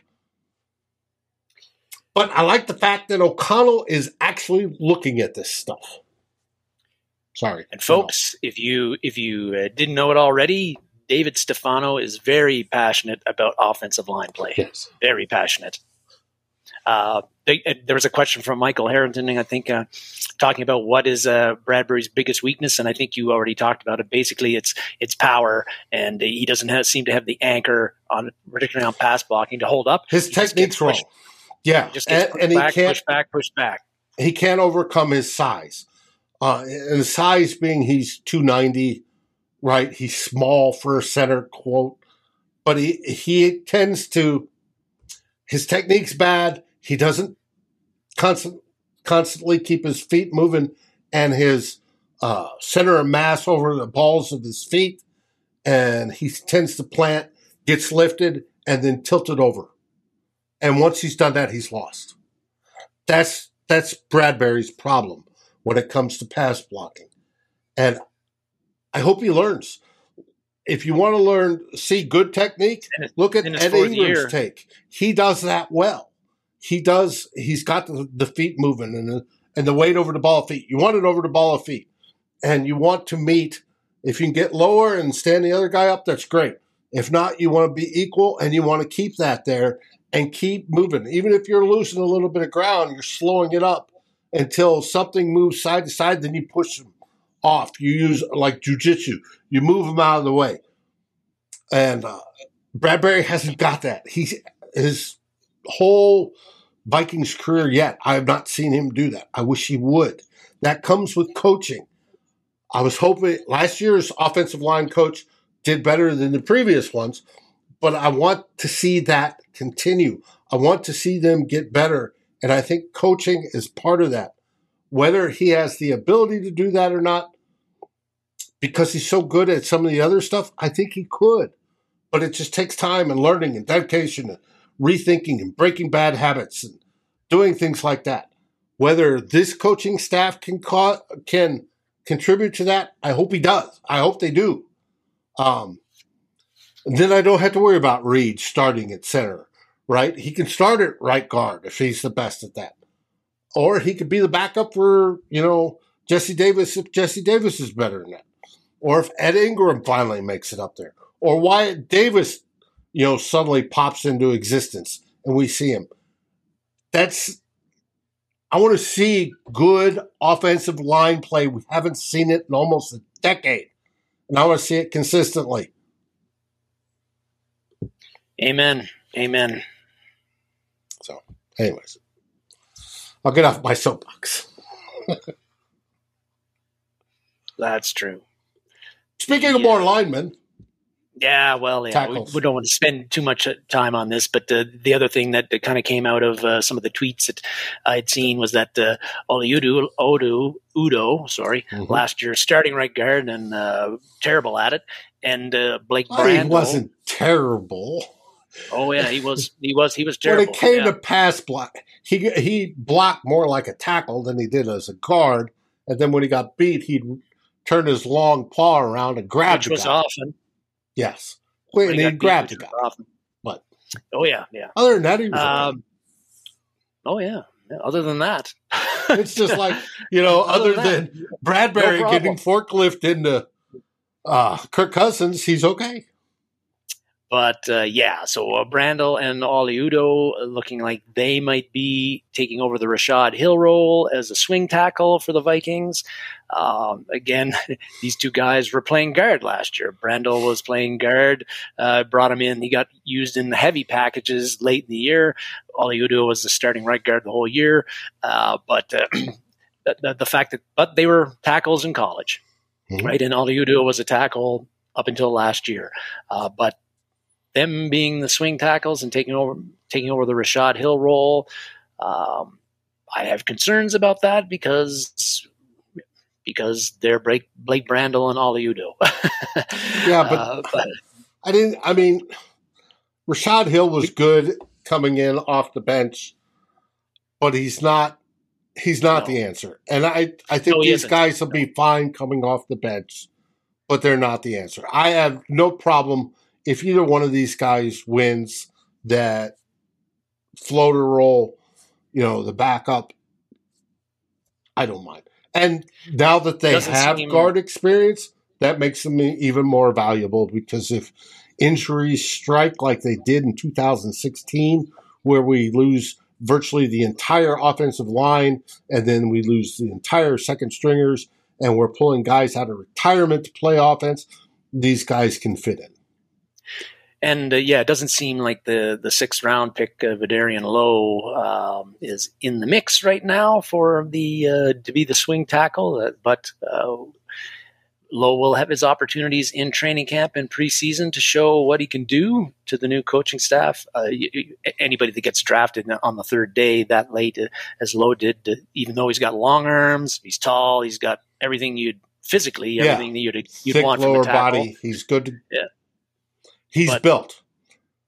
But I like the fact that O'Connell is actually looking at this stuff. Sorry. And folks, if you if you uh, didn't know it already, David Stefano is very passionate about offensive line play. Yes. Very passionate. Uh, they, uh, there was a question from Michael Harrington, I think, uh, talking about what is uh, Bradbury's biggest weakness, and I think you already talked about it. Basically, it's it's power, and he doesn't have, seem to have the anchor on, particularly on pass blocking, to hold up. His He technique's wrong. Yeah, he just gets and, pushed and he can't push back, push back. he can't overcome his size. Uh, and the size being he's 290, right? He's small for a center, quote. But he, he tends to, his technique's bad. He doesn't constant, constantly keep his feet moving and his uh, center of mass over the balls of his feet. And he tends to plant, gets lifted, and then tilted over. And once he's done that, he's lost. That's that's Bradbury's problem when it comes to pass blocking. And I hope he learns. If you want to learn, see good technique, look at Ed Ingram's year. take. He does that well. He does. He's got the, the feet moving and the, and the weight over the ball of feet. You want it over the ball of feet, and you want to meet. If you can get lower and stand the other guy up, that's great. If not, you want to be equal and you want to keep that there and keep moving. Even if you're losing a little bit of ground, you're slowing it up until something moves side to side, then you push them off. You use like jujitsu, you move them out of the way. And uh, Bradbury hasn't got that. He's his whole Vikings career yet. I have not seen him do that. I wish he would. That comes with coaching. I was hoping last year's offensive line coach did better than the previous ones, but I want to see that continue. I want to see them get better. And I think coaching is part of that. Whether he has the ability to do that or not, because he's so good at some of the other stuff, I think he could. But it just takes time and learning and dedication and rethinking and breaking bad habits and doing things like that. Whether this coaching staff can co- can contribute to that, I hope he does. I hope they do. Um, then I don't have to worry about Reed starting at center, right? He can start at right guard if he's the best at that, or he could be the backup for you know Jesse Davis if Jesse Davis is better than that, or if Ed Ingram finally makes it up there, or Wyatt Davis, you know, suddenly pops into existence and we see him. That's I want to see good offensive line play. We haven't seen it in almost a decade. And I want to see it consistently. Amen. Amen. Anyways, I'll get off my soapbox. That's true. Speaking of more linemen, Yeah, well, yeah, we, we don't want to spend too much uh, time on this, but uh, the other thing that, kind of came out of uh, some of the tweets that I'd seen was that uh, Oludu, Odu, Udo, sorry, Mhm. last year starting right guard and uh, terrible at it, and uh, Blake well, Brando. wasn't terrible. Oh yeah, he was. He was. He was terrible. When it came yeah. to pass block, he he blocked more like a tackle than he did as a guard. And then when he got beat, he'd turn his long paw around and grab which the was guy. often. Yes, when and he he grabbed the guy. often. But- oh yeah, yeah. Other than that, he was. Um, oh yeah. yeah. Other than that, It's just like you know, other than than Bradbury No getting forklift into uh, Kirk Cousins, he's okay. But uh, yeah, so uh, Brandel and Oli Udoh uh, looking like they might be taking over the Rashod Hill role as a swing tackle for the Vikings. Um, again, these two guys were playing guard last year. Brandel was playing guard, uh, brought him in. He got used in the heavy packages late in the year. Oli Udoh was the starting right guard the whole year. Uh, but uh, the, the, fact that, but they were tackles in college, Mhm. right? And Oli Udoh was a tackle up until last year. Uh, but them being the swing tackles and taking over taking over the Rashod Hill role. Um, I have concerns about that because because they're Blake, Blake Brandel and Oli Udoh. Yeah, but- Uh, but I didn't. I mean, Rashod Hill was good coming in off the bench, but he's not. He's not No. the answer, and I I think No, these isn't. guys will be fine coming off the bench. but they're not the answer. I have no problem if either one of these guys wins that floater role, you know, the backup. I don't mind. And now that they Doesn't have seem- guard experience, that makes them even more valuable because if injuries strike like they did in 2016, where we lose virtually the entire offensive line and then we lose the entire second stringers and we're pulling guys out of retirement to play offense, these guys can fit in. And uh, yeah, it doesn't seem like the the sixth round pick, uh, Vederian Lowe, um, is in the mix right now for the uh, to be the swing tackle. Uh, but uh, Lowe will have his opportunities in training camp and preseason to show what he can do to the new coaching staff. Uh, anybody that gets drafted on the third day that late, uh, as Lowe did, uh, even though he's got long arms, he's tall, he's got everything you'd physically Yeah. everything that you'd you'd Thick want from lower a tackle. body. He's good. Yeah. He's But- built.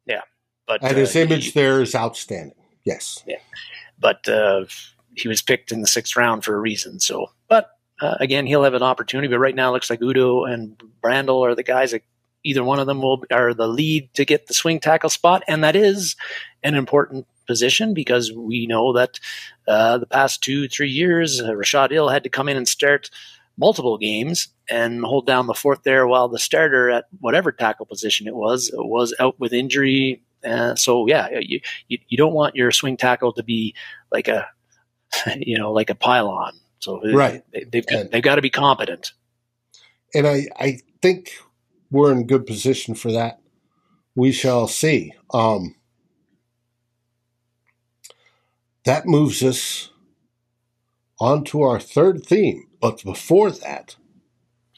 Yeah, but And his uh, image he- there is outstanding. Yes. Yeah, but uh, he was picked in the sixth round for a reason. So, but uh, again, he'll have an opportunity. But right now, it looks like Udoh and Brandel are the guys that either one of them will are the lead to get the swing tackle spot, and that is an important position because we know that uh, the past two three years, uh, Rashod Hill had to come in and start multiple games and hold down the fourth there while the starter at whatever tackle position it was was out with injury. Uh, so yeah, you, you you don't want your swing tackle to be like a you know like a pylon. So Right. they, they've got, they've got to be competent. And I, I think we're in good position for that. We shall see. Um, that moves us on to our third theme. But before that,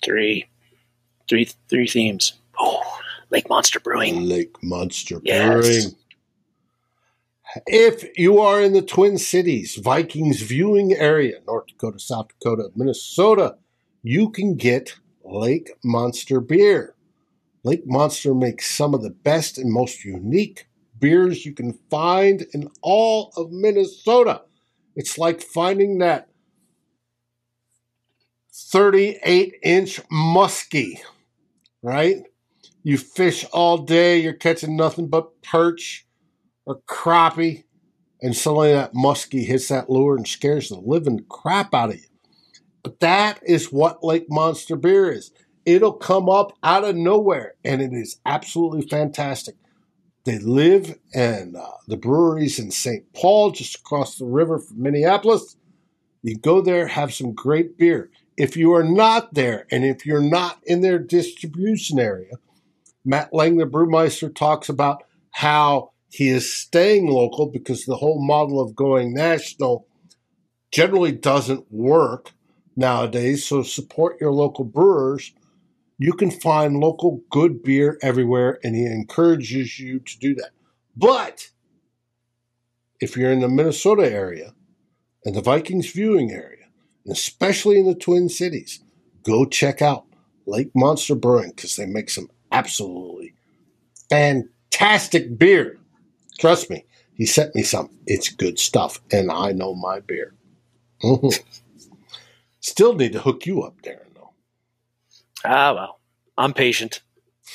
Three, three, three themes. Oh, Lake Monster Brewing. Lake Monster Yes. Brewing. If you are in the Twin Cities, Vikings viewing area, North Dakota, South Dakota, Minnesota, you can get Lake Monster beer. Lake Monster makes some of the best and most unique beers you can find in all of Minnesota. It's like finding that 38 inch muskie, right? You fish all day, you're catching nothing but perch or crappie, and suddenly that muskie hits that lure and scares the living crap out of you. But that is what Lake Monster beer is. It'll come up out of nowhere, and it is absolutely fantastic. They live in uh, the breweries in St. Paul, just across the river from Minneapolis. You go there, have some great beer. If you are not there, and if you're not in their distribution area, Matt Lang, the brewmeister, talks about how he is staying local because the whole model of going national generally doesn't work nowadays. So support your local brewers. You can find local good beer everywhere, and he encourages you to do that. But if you're in the Minnesota area and the Vikings viewing area, especially in the Twin Cities, go check out Lake Monster Brewing because they make some absolutely fantastic beer. Trust me, he sent me some. It's good stuff, and I know my beer. Mhm. Still need to hook you up, Darren, though. Ah, well, I'm patient.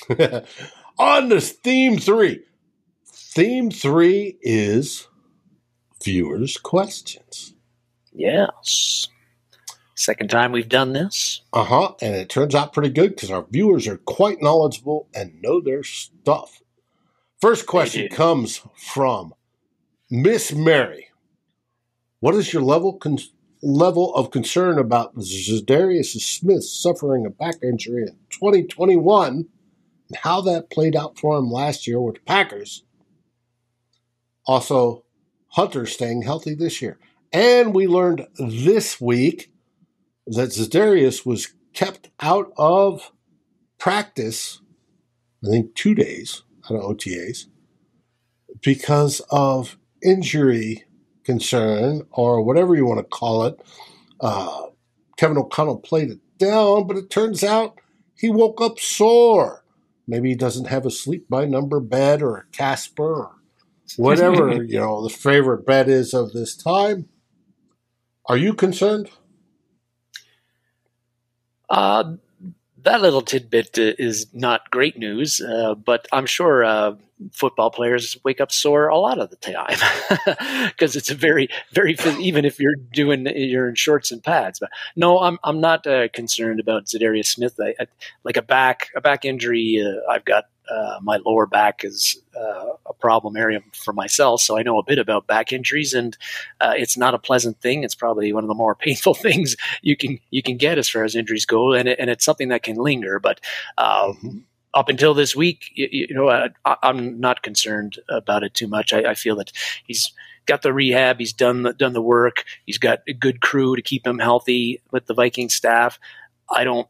On to theme three. Theme three is viewers' questions. Yes. Second time we've done this. Uh huh. And it turns out pretty good because our viewers are quite knowledgeable and know their stuff. First question comes from Miss Mary. What is your level con- level of concern about Za'Darius Smith suffering a back injury in 2021 and how that played out for him last year with the Packers? Also, Hunter staying healthy this year. And we learned this week that Za'Darius was kept out of practice, I think two days out of OTAs, because of injury concern or whatever you want to call it. Uh, Kevin O'Connell played it down, but it turns out he woke up sore. Maybe he doesn't have a sleep by number bed or a Casper or whatever, you know, the favorite bed is of this time. Are you concerned? Uh, that little tidbit is not great news, uh, but I'm sure uh, football players wake up sore a lot of the time because it's a very, very even if you're doing you're in shorts and pads. But no, I'm I'm not uh, concerned about Za'Darius Smith. I, I, like a back a back injury, uh, I've got uh, my lower back is uh, a problem area for myself, so I know a bit about back injuries, and uh, it's not a pleasant thing. It's probably one of the more painful things you can you can get as far as injuries go, and it, and it's something that can linger. But um, mm-hmm. up until this week, you, you know, I, am not concerned about it too much. I, I feel that he's got the rehab. He's done the, done the work. He's got a good crew to keep him healthy with the Viking staff. I don't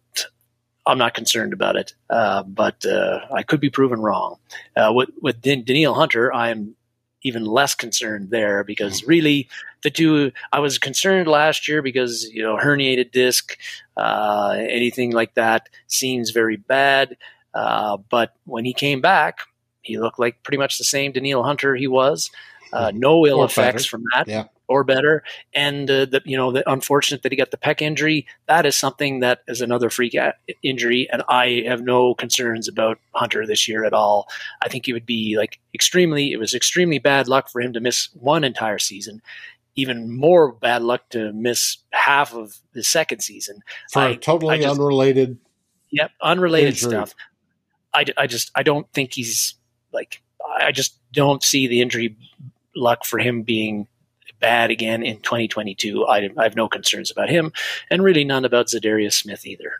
I'm not concerned about it, uh, but uh, I could be proven wrong. Uh, with with Danielle Hunter, I'm even less concerned there because mm-hmm. really the two I was concerned last year because you know herniated disc, uh, anything like that seems very bad. Uh, but when he came back, he looked like pretty much the same Danielle Hunter he was. Uh, mm-hmm. no ill effects from that. Yeah or better. And uh, the, you know, the unfortunate that he got the pec injury. That is something that is another freak injury, and I have no concerns about Hunter this year at all. I think he would be like extremely. It was extremely bad luck for him to miss one entire season. Even more bad luck to miss half of the second season for I, totally I just, unrelated. Yep, unrelated injury. stuff. I, I just I don't think he's like I just don't see the injury luck for him being bad again in 2022. I, I have no concerns about him, and really none about Za'Darius Smith either.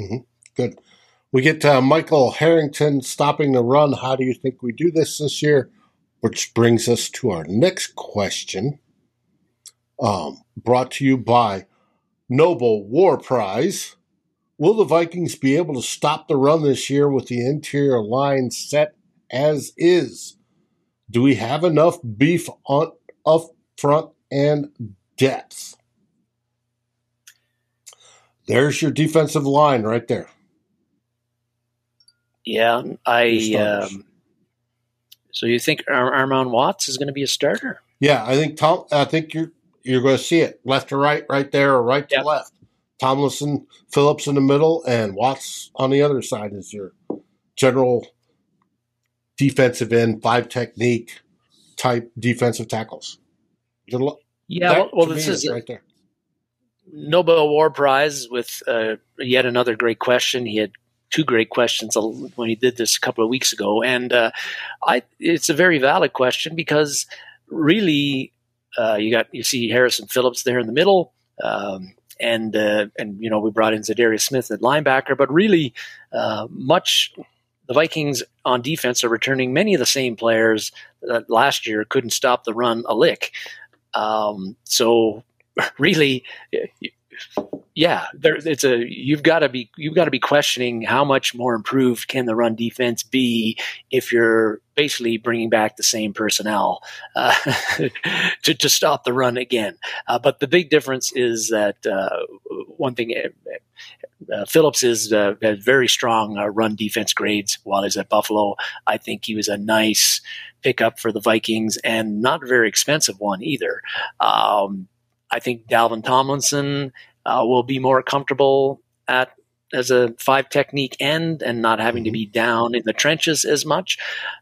Mm-hmm. Good. We get uh, Michael Harrington stopping the run. How do you think we do this this year? Which brings us to our next question, um, brought to you by Nobel War Prize. Will the Vikings be able to stop the run this year with the interior line set as is? Do we have enough beef on up front, and depth. There's your defensive line right there. Yeah, I. Um, so you think Ar- Armon Watts is going to be a starter? Yeah, I think Tom. I think you're you're going to see it left to right, right there, or right to left. Tomlinson, Phillips in the middle, and Watts on the other side is your general defensive end, five technique type defensive tackles yeah, well, well this is right there. Nobel War Prize with uh, yet another great question. He had two great questions when he did this a couple of weeks ago, and uh, I it's a very valid question because really uh, you got you see Harrison Phillips there in the middle. Um, and uh, and you know we brought in Za'Darius Smith at linebacker, but really uh, much the Vikings on defense are returning many of the same players that last year couldn't stop the run a lick. Um, so really, yeah, there, it's a you've got to be you've got to be questioning how much more improved can the run defense be if you're basically bringing back the same personnel uh, to to stop the run again. Uh, but the big difference is that uh, one thing. Uh, Phillips is uh, very strong uh, run defense grades while he's at Buffalo. I think he was a nice pickup for the Vikings and not a very expensive one either. Um, I think Dalvin Tomlinson uh, will be more comfortable at as a five technique end and not having to mm-hmm. be down in the trenches as much.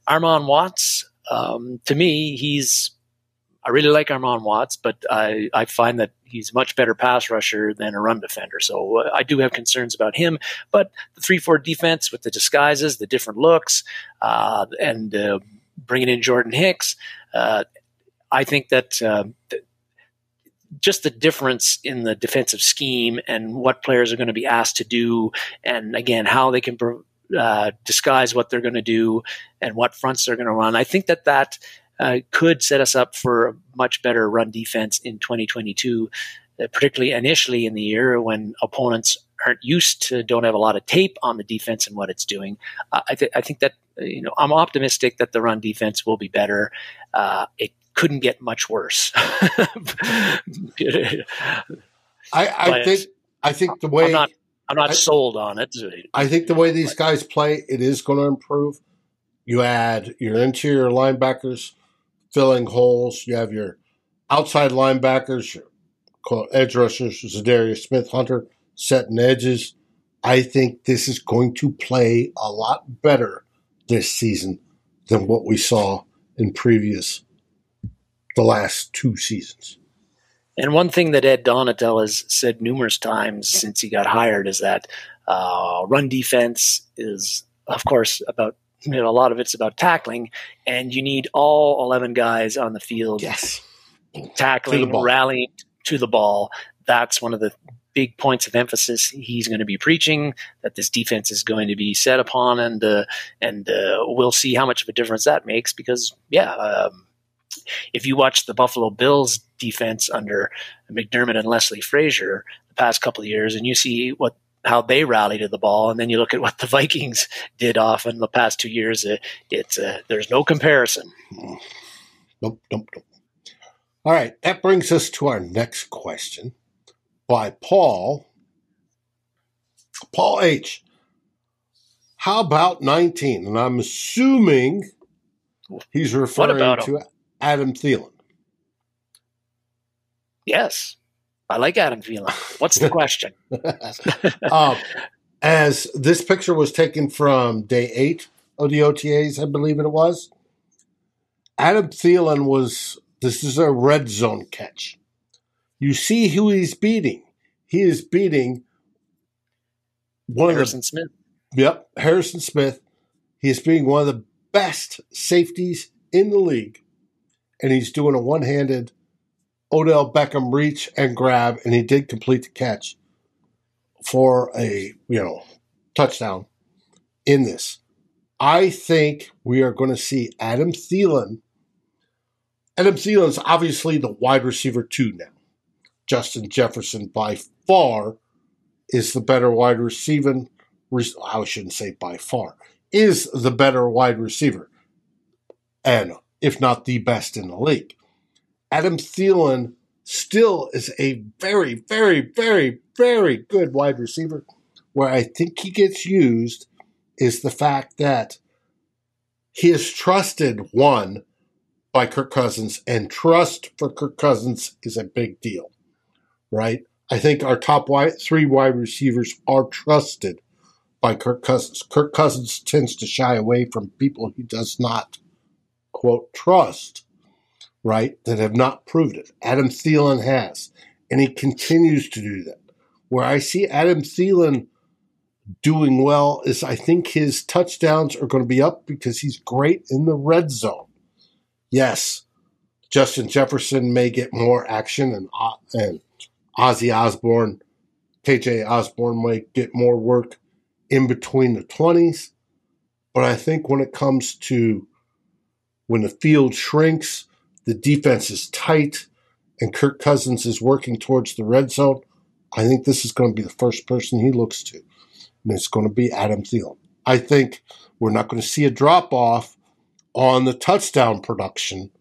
Armon Watts, um, to me, he's I really like Armon Watts, but I, I find that he's a much better pass rusher than a run defender. So uh, I do have concerns about him. But the three four defense with the disguises, the different looks, uh, and uh, bringing in Jordan Hicks. Uh, I think that uh, just the difference in the defensive scheme and what players are going to be asked to do, and again, how they can uh, disguise what they're going to do and what fronts they're going to run. I think that that uh, could set us up for a much better run defense in 2022, uh, particularly initially in the year when opponents aren't used to, don't have a lot of tape on the defense and what it's doing. Uh, I, th- I, think that you know I'm optimistic that the run defense will be better. Uh, it couldn't get much worse. I, I think I think the way I'm not, I'm not I, sold on it. I think the way these guys play, it is going to improve. You add your interior linebackers filling holes. You have your outside linebackers, your edge rushers, Za'Darius Smith, Hunter, setting edges. I think this is going to play a lot better this season than what we saw in previous the last two seasons. And one thing that Ed Donatell has said numerous times since he got hired is that uh, run defense is, of course, about you know, a lot of it's about tackling, and you need all eleven guys on the field. Yes, tackling, to rallying to the ball. That's one of the big points of emphasis he's going to be preaching that this defense is going to be set upon, and uh, and uh, we'll see how much of a difference that makes. Because yeah, um, if you watch the Buffalo Bills defense under McDermott and Leslie Frazier the past couple of years, and you see what how they rally to the ball, and then you look at what the Vikings did off in the past two years. It, it's uh, there's no comparison. Nope, nope, nope. All right, that brings us to our next question by Paul. Paul H. How about 19? And I'm assuming he's referring to Adam Thielen. Yes, I like Adam Thielen. What's the question? um, as this picture was taken from day eight of the OTAs, I believe it was, Adam Thielen was, this is a red zone catch. You see who he's beating. He is beating one Harrison of the, Smith. Yep, Harrison Smith. He is being one of the best safeties in the league. And he's doing a one handed Odell Beckham reach and grab, and he did complete the catch for a you know touchdown in this. I think we are going to see Adam Thielen. Adam Thielen is obviously the wide receiver two now. Justin Jefferson by far is the better wide receiver. I shouldn't say by far is the better wide receiver, and if not the best in the league. Adam Thielen still is a very, very, very, very good wide receiver. Where I think he gets used is the fact that he is trusted, one, by Kirk Cousins, and trust for Kirk Cousins is a big deal, right? I think our top wide, three wide receivers are trusted by Kirk Cousins. Kirk Cousins tends to shy away from people he does not, quote, trust right, that have not proved it. Adam Thielen has, and he continues to do that. Where I see Adam Thielen doing well is I think his touchdowns are going to be up because he's great in the red zone. Yes, Justin Jefferson may get more action, and and Ozzy Osbourne, KJ Osborne might get more work in between the twenties. But I think when it comes to when the field shrinks, the defense is tight, and Kirk Cousins is working towards the red zone. I think this is going to be the first person he looks to, and it's going to be Adam Thielen. I think we're not going to see a drop off on the touchdown production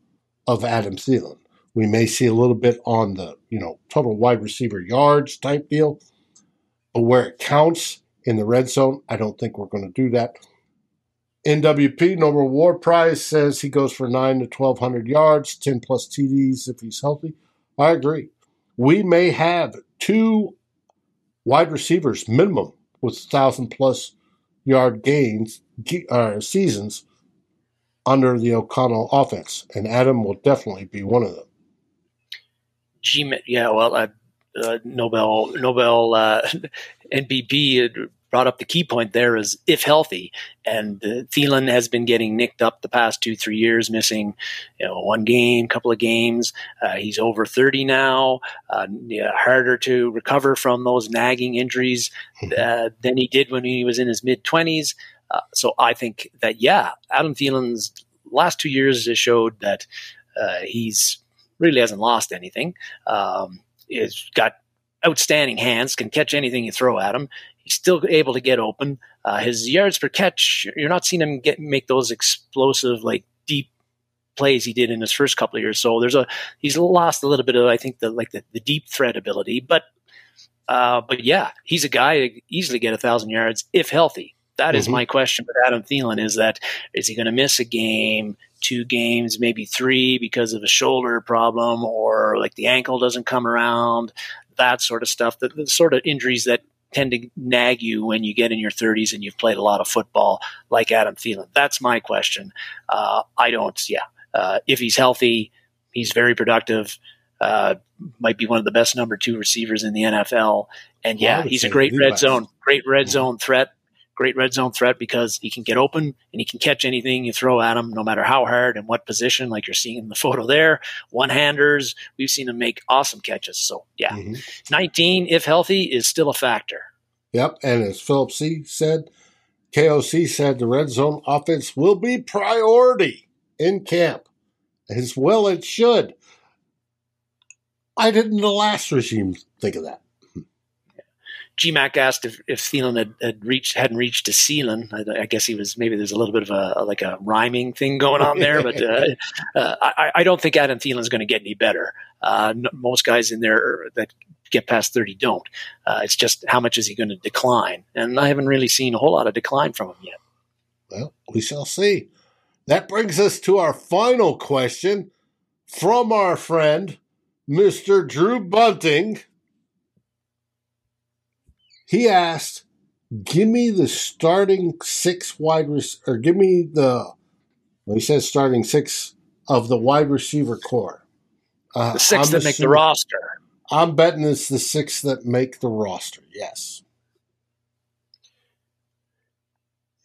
of Adam Thielen. We may see a little bit on the you know total wide receiver yards type deal, but where it counts in the red zone, I don't think we're going to do that. NWP Noble War Prize says he goes for nine to twelve hundred yards, ten plus TDs if he's healthy. I agree. We may have two wide receivers minimum with thousand plus yard gains uh, seasons under the O'Connell offense, and Adam will definitely be one of them. G, yeah, well, uh, uh, Nobel Nobel uh, NBP brought up the key point there is if healthy. And uh, Thielen has been getting nicked up the past two, three years, missing you know, one game, couple of games. Uh, he's over 30 now, uh, yeah, harder to recover from those nagging injuries mm-hmm. uh, than he did when he was in his mid 20s. Uh, so I think that, yeah, Adam Thielen's last two years has showed that uh, he's really hasn't lost anything. Um, he's got outstanding hands, can catch anything you throw at him. He's still able to get open. Uh, his yards per catch, you're not seeing him get make those explosive, like deep plays he did in his first couple of years. So there's a he's lost a little bit of I think the like the, the deep threat ability, but uh, but yeah, he's a guy to easily get a thousand yards if healthy. That mm-hmm. is my question with Adam Thielen: is that is he going to miss a game, two games, maybe three because of a shoulder problem, or like the ankle doesn't come around, that sort of stuff. The, the sort of injuries that tend to nag you when you get in your 30s and you've played a lot of football like Adam Thielen? That's my question. Uh, I don't, yeah. Uh, if he's healthy, he's very productive. Uh, might be one of the best number two receivers in the NFL. And yeah, he's a great red zone, great red zone threat great red zone threat because he can get open and he can catch anything you throw at him, no matter how hard and what position, like you're seeing in the photo there. One handers, we've seen him make awesome catches. So, yeah, mm-hmm. 19, if healthy, is still a factor. Yep. And as Philip C said, KOC said the red zone offense will be priority in camp, as well it should. I didn't the last regime think of that. GMAC asked if, if Thielen had, had reached hadn't reached a ceiling. I, I, guess he was maybe there's a little bit of a, like a rhyming thing going on there, but uh, uh, I, I, don't think Adam Thielen is going to get any better. Uh, most guys in there that get past 30 don't. Uh, it's just how much is he going to decline, and I haven't really seen a whole lot of decline from him yet. Well, we shall see. That brings us to our final question from our friend Mr. Drew Bunting he asked, "Give me the starting six wide res- or give me the." Well, he says starting six of the wide receiver core. Uh, the 6 I'm that make the roster. I'm betting it's the six that make the roster. Yes.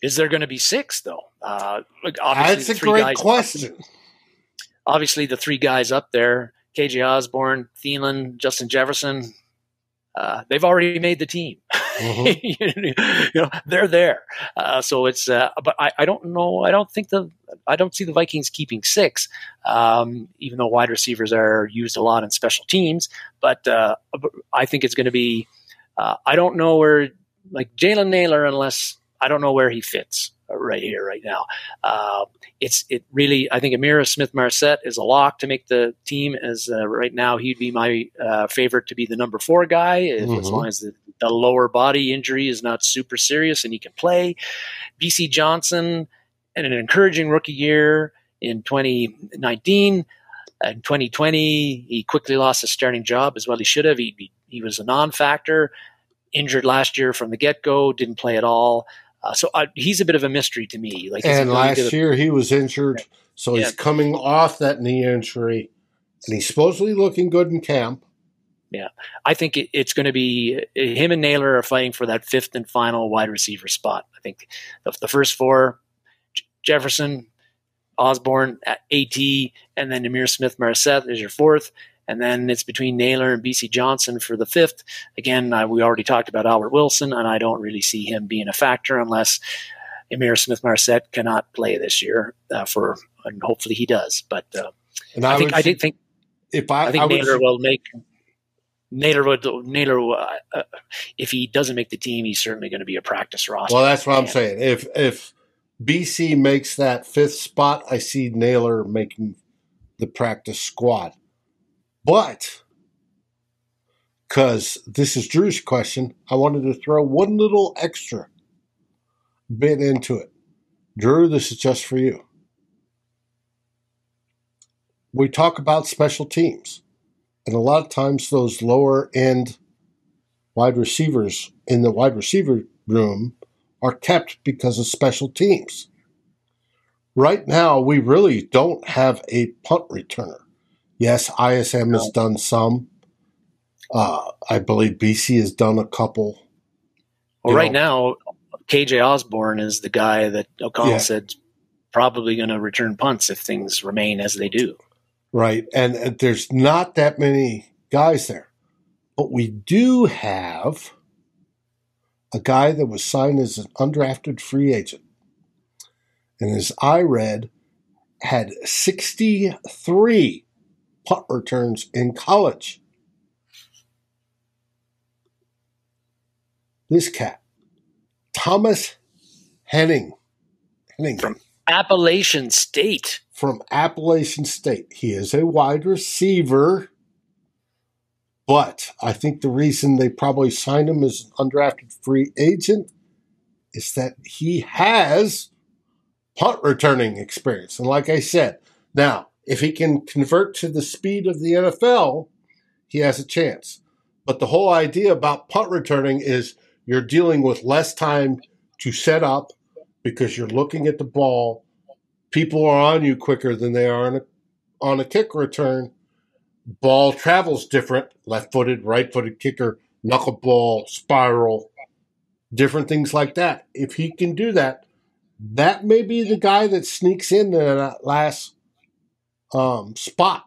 Is there going to be six though? Uh, That's a great question. Up, obviously, the three guys up there: KJ Osborn, Thielen, Justin Jefferson. Uh, they've already made the team. Mm-hmm. you know, they're there. Uh, so it's, uh, but I, I, don't know. I don't think the, I don't see the Vikings keeping six, um, even though wide receivers are used a lot in special teams. But uh, I think it's going to be. Uh, I don't know where, like Jalen Nailor, unless I don't know where he fits right here, right now. Uh, it's it really. I think Ihmir Smith-Marsette is a lock to make the team. As uh, right now, he'd be my uh, favorite to be the number four guy, mm-hmm. as long as the, the, lower body injury is not super serious and he can play. Bisi Johnson and an encouraging rookie year in 2019. In 2020, he quickly lost his starting job as well. He should have. He, he, he was a non-factor. Injured last year from the get-go, didn't play at all. Uh, so uh, he's a bit of a mystery to me. Like, and last year he was injured, so yeah. he's coming off that knee injury, and he's supposedly looking good in camp. Yeah, I think it, it's going to be him and Nailor are fighting for that fifth and final wide receiver spot. I think the, the first four: Jefferson, Osborn, At, and then Ihmir Smith-Marsette is your fourth and then it's between Nailor and Bisi Johnson for the fifth. Again, uh, we already talked about Albert Wilson, and I don't really see him being a factor unless Ihmir Smith Marsette cannot play this year uh, for, and hopefully he does. But uh, and I, I think I did think if I, I think I Nailor will make Nailor would Nailor uh, if he doesn't make the team, he's certainly going to be a practice roster. Well, that's what I'm saying. If if Bisi makes that fifth spot, I see Nailor making the practice squad. But because this is Drew's question, I wanted to throw one little extra bit into it. Drew, this is just for you. We talk about special teams, and a lot of times those lower end wide receivers in the wide receiver room are kept because of special teams. Right now, we really don't have a punt returner. Yes, ISM has done some. Uh, I believe Bisi has done a couple. Well, right know. now, KJ Osborn is the guy that O'Connell yeah. said probably going to return punts if things remain as they do. Right, and, and there's not that many guys there, but we do have a guy that was signed as an undrafted free agent, and as I read, had 63 punt returns in college. This cat, Thomas Henning. Henning. From Appalachian State. From Appalachian State. He is a wide receiver, but I think the reason they probably signed him as an undrafted free agent is that he has punt returning experience. And like I said, now if he can convert to the speed of the NFL, he has a chance. But the whole idea about punt returning is You're dealing with less time to set up because you're looking at the ball. People are on you quicker than they are on a, on a kick return. Ball travels different, left footed, right footed kicker, knuckleball, spiral, different things like that. If he can do that, that may be the guy that sneaks in that last um, spot.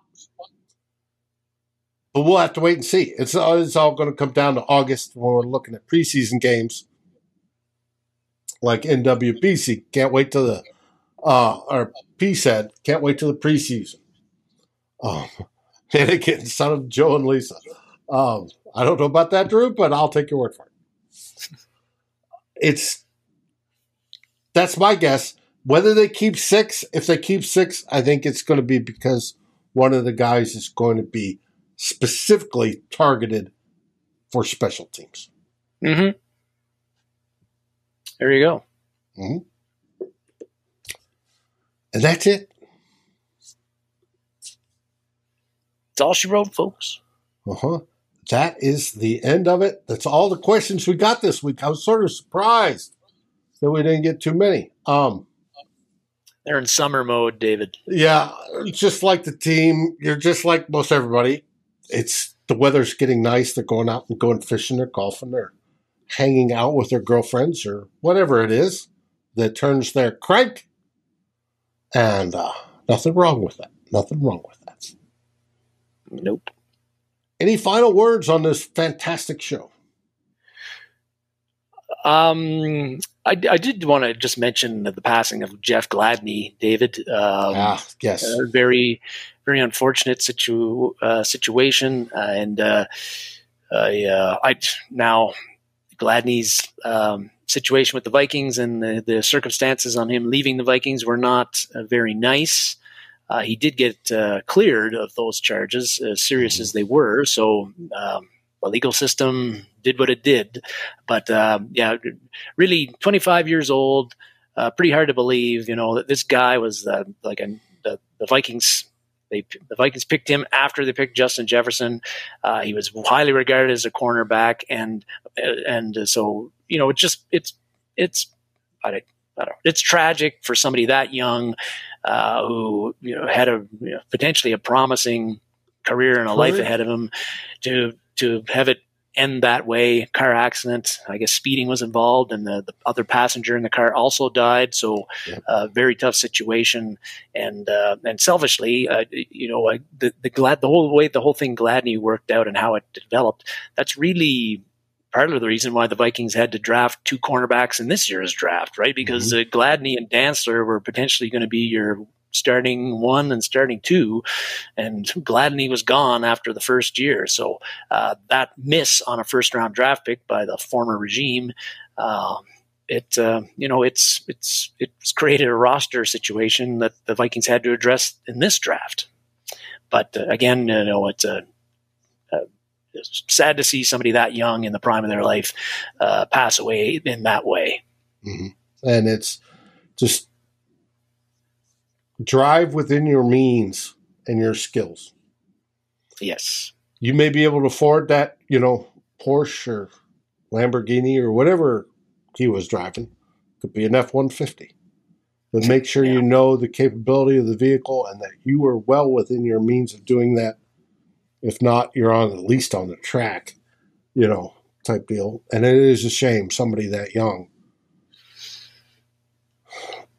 But we'll have to wait and see. It's, it's all going to come down to August when we're looking at preseason games like NWBC. Can't wait till the, uh, or P said, can't wait till the preseason. Um, Anakin, son of Joe and Lisa. Um, I don't know about that, Drew, but I'll take your word for it. It's that's my guess. Whether they keep six, if they keep six, I think it's going to be because one of the guys is going to be specifically targeted for special teams. Mm-hmm. There you go. Mm-hmm. And that's it. That's all she wrote, folks. Uh huh. That is the end of it. That's all the questions we got this week. I was sort of surprised that we didn't get too many. Um, They're in summer mode, David. Yeah, just like the team. You're just like most everybody. It's the weather's getting nice. They're going out and going fishing. They're golfing. They're hanging out with their girlfriends or whatever it is that turns their crank. And uh, nothing wrong with that. Nothing wrong with that. Nope. Any final words on this fantastic show? Um, I, I did want to just mention the passing of Jeff Gladney, David. Um, ah, yes. Uh, very, very unfortunate situ, uh, situation. Uh, and uh, I, uh, I now Gladney's um, situation with the Vikings and the, the, circumstances on him leaving the Vikings were not uh, very nice. he did get cleared of those charges, as serious mm-hmm. as they were. So um, the legal system did what it did. But uh, yeah, really, 25 years old, uh, pretty hard to believe. You know that this guy was uh, like a, the, the Vikings. They, the Vikings picked him after they picked Justin Jefferson. Uh, he was highly regarded as a cornerback, and and so you know, it's just it's it's I don't, I don't it's tragic for somebody that young uh, who you know had a you know, potentially a promising career and a life ahead of him to to have it end that way. Car accident. I guess speeding was involved, and the, the other passenger in the car also died. So, yeah. uh, very tough situation. And uh, and selfishly, uh, you know, the the glad the whole way the whole thing Gladney worked out and how it developed. That's really part of the reason why the Vikings had to draft two cornerbacks in this year's draft, right? Because mm-hmm. Gladney and Dantzler were potentially going to be your starting one and starting two, and Gladney was gone after the first year. So uh, that miss on a first round draft pick by the former regime. Uh, it uh, you know it's it's it's created a roster situation that the Vikings had to address in this draft. But uh, again, you know it's a it's sad to see somebody that young in the prime of their life uh, pass away in that way. Mm-hmm. And it's just drive within your means and your skills. Yes. You may be able to afford that, you know, Porsche or Lamborghini or whatever he was driving. Could be an F 150. But make sure yeah. you know the capability of the vehicle and that you are well within your means of doing that. If not, you're on at least on the track, you know, type deal. And it is a shame somebody that young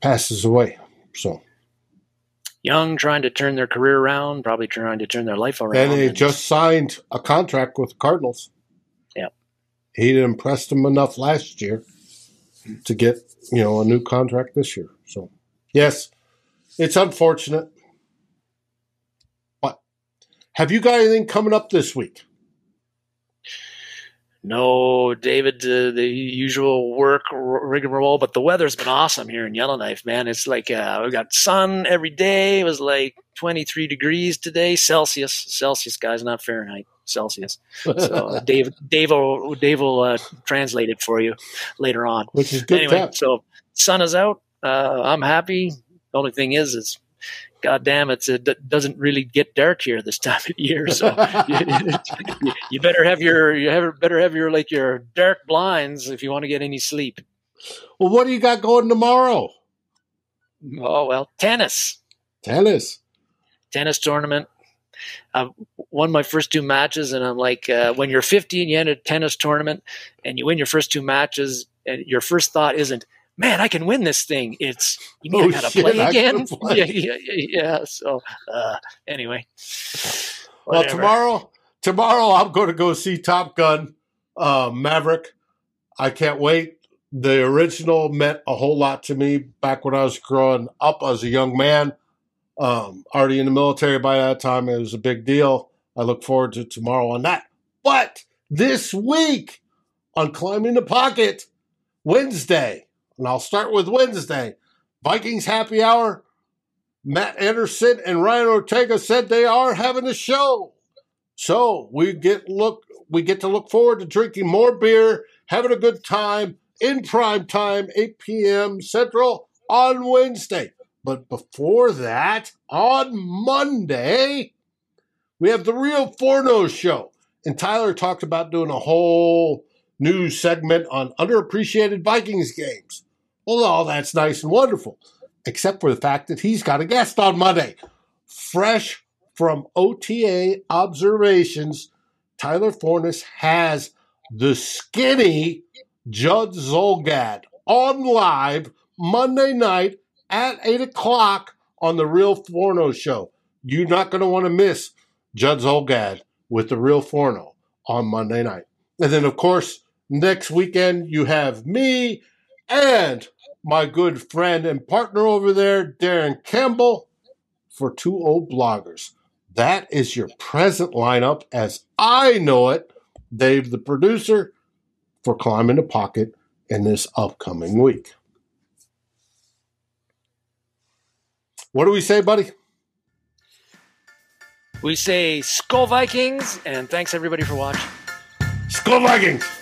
passes away. So young, trying to turn their career around, probably trying to turn their life around. And he and just signed a contract with the Cardinals. Yeah. He impressed them enough last year to get, you know, a new contract this year. So, yes, it's unfortunate. But have you got anything coming up this week? No, David, uh, the usual work rigmarole, but the weather's been awesome here in Yellowknife, man. It's like uh, we got sun every day. It was like 23 degrees today, Celsius. Celsius, guys, not Fahrenheit. Celsius. So Dave, Dave will, Dave will uh, translate it for you later on. Which is good. Anyway, so sun is out. Uh, I'm happy. The only thing is, is God damn it, it doesn't really get dark here this time of year. So you, you, better have your you have, better have your like your dark blinds if you want to get any sleep. Well, what do you got going tomorrow? Oh well, tennis. Tennis. Tennis tournament. I won my first two matches, and I'm like, uh, when you're 50 and you enter a tennis tournament and you win your first two matches, and your first thought isn't, man, I can win this thing. It's you mean oh, I gotta shit, play again? Play. Yeah, yeah, yeah, So uh, anyway, well, tomorrow, tomorrow I'm going to go see Top Gun, uh, Maverick. I can't wait. The original meant a whole lot to me back when I was growing up as a young man. Um, already in the military by that time, it was a big deal. I look forward to tomorrow on that. But this week on Climbing the Pocket, Wednesday, and I'll start with Wednesday. Vikings happy hour. Matt Anderson and Ryan Ortega said they are having a show. So we get look we get to look forward to drinking more beer, having a good time in prime time, 8 p.m. Central on Wednesday. But before that, on Monday, we have the Real Forno show. And Tyler talked about doing a whole new segment on underappreciated Vikings games. Well, all that's nice and wonderful, except for the fact that he's got a guest on Monday. Fresh from OTA observations, Tyler Forness has the skinny Judd Zulgad on live Monday night at 8 o'clock on the Real Forno Show. You're not going to want to miss Judd Zulgad with the Real Forno on Monday night. And then, of course, next weekend you have me and my good friend and partner over there, Darren Campbell, for two old bloggers. That is your present lineup as I know it. Dave, the producer, for Climbing the Pocket in this upcoming week. What do we say, buddy? We say Skol Vikings, and thanks everybody for watching. Skol Vikings!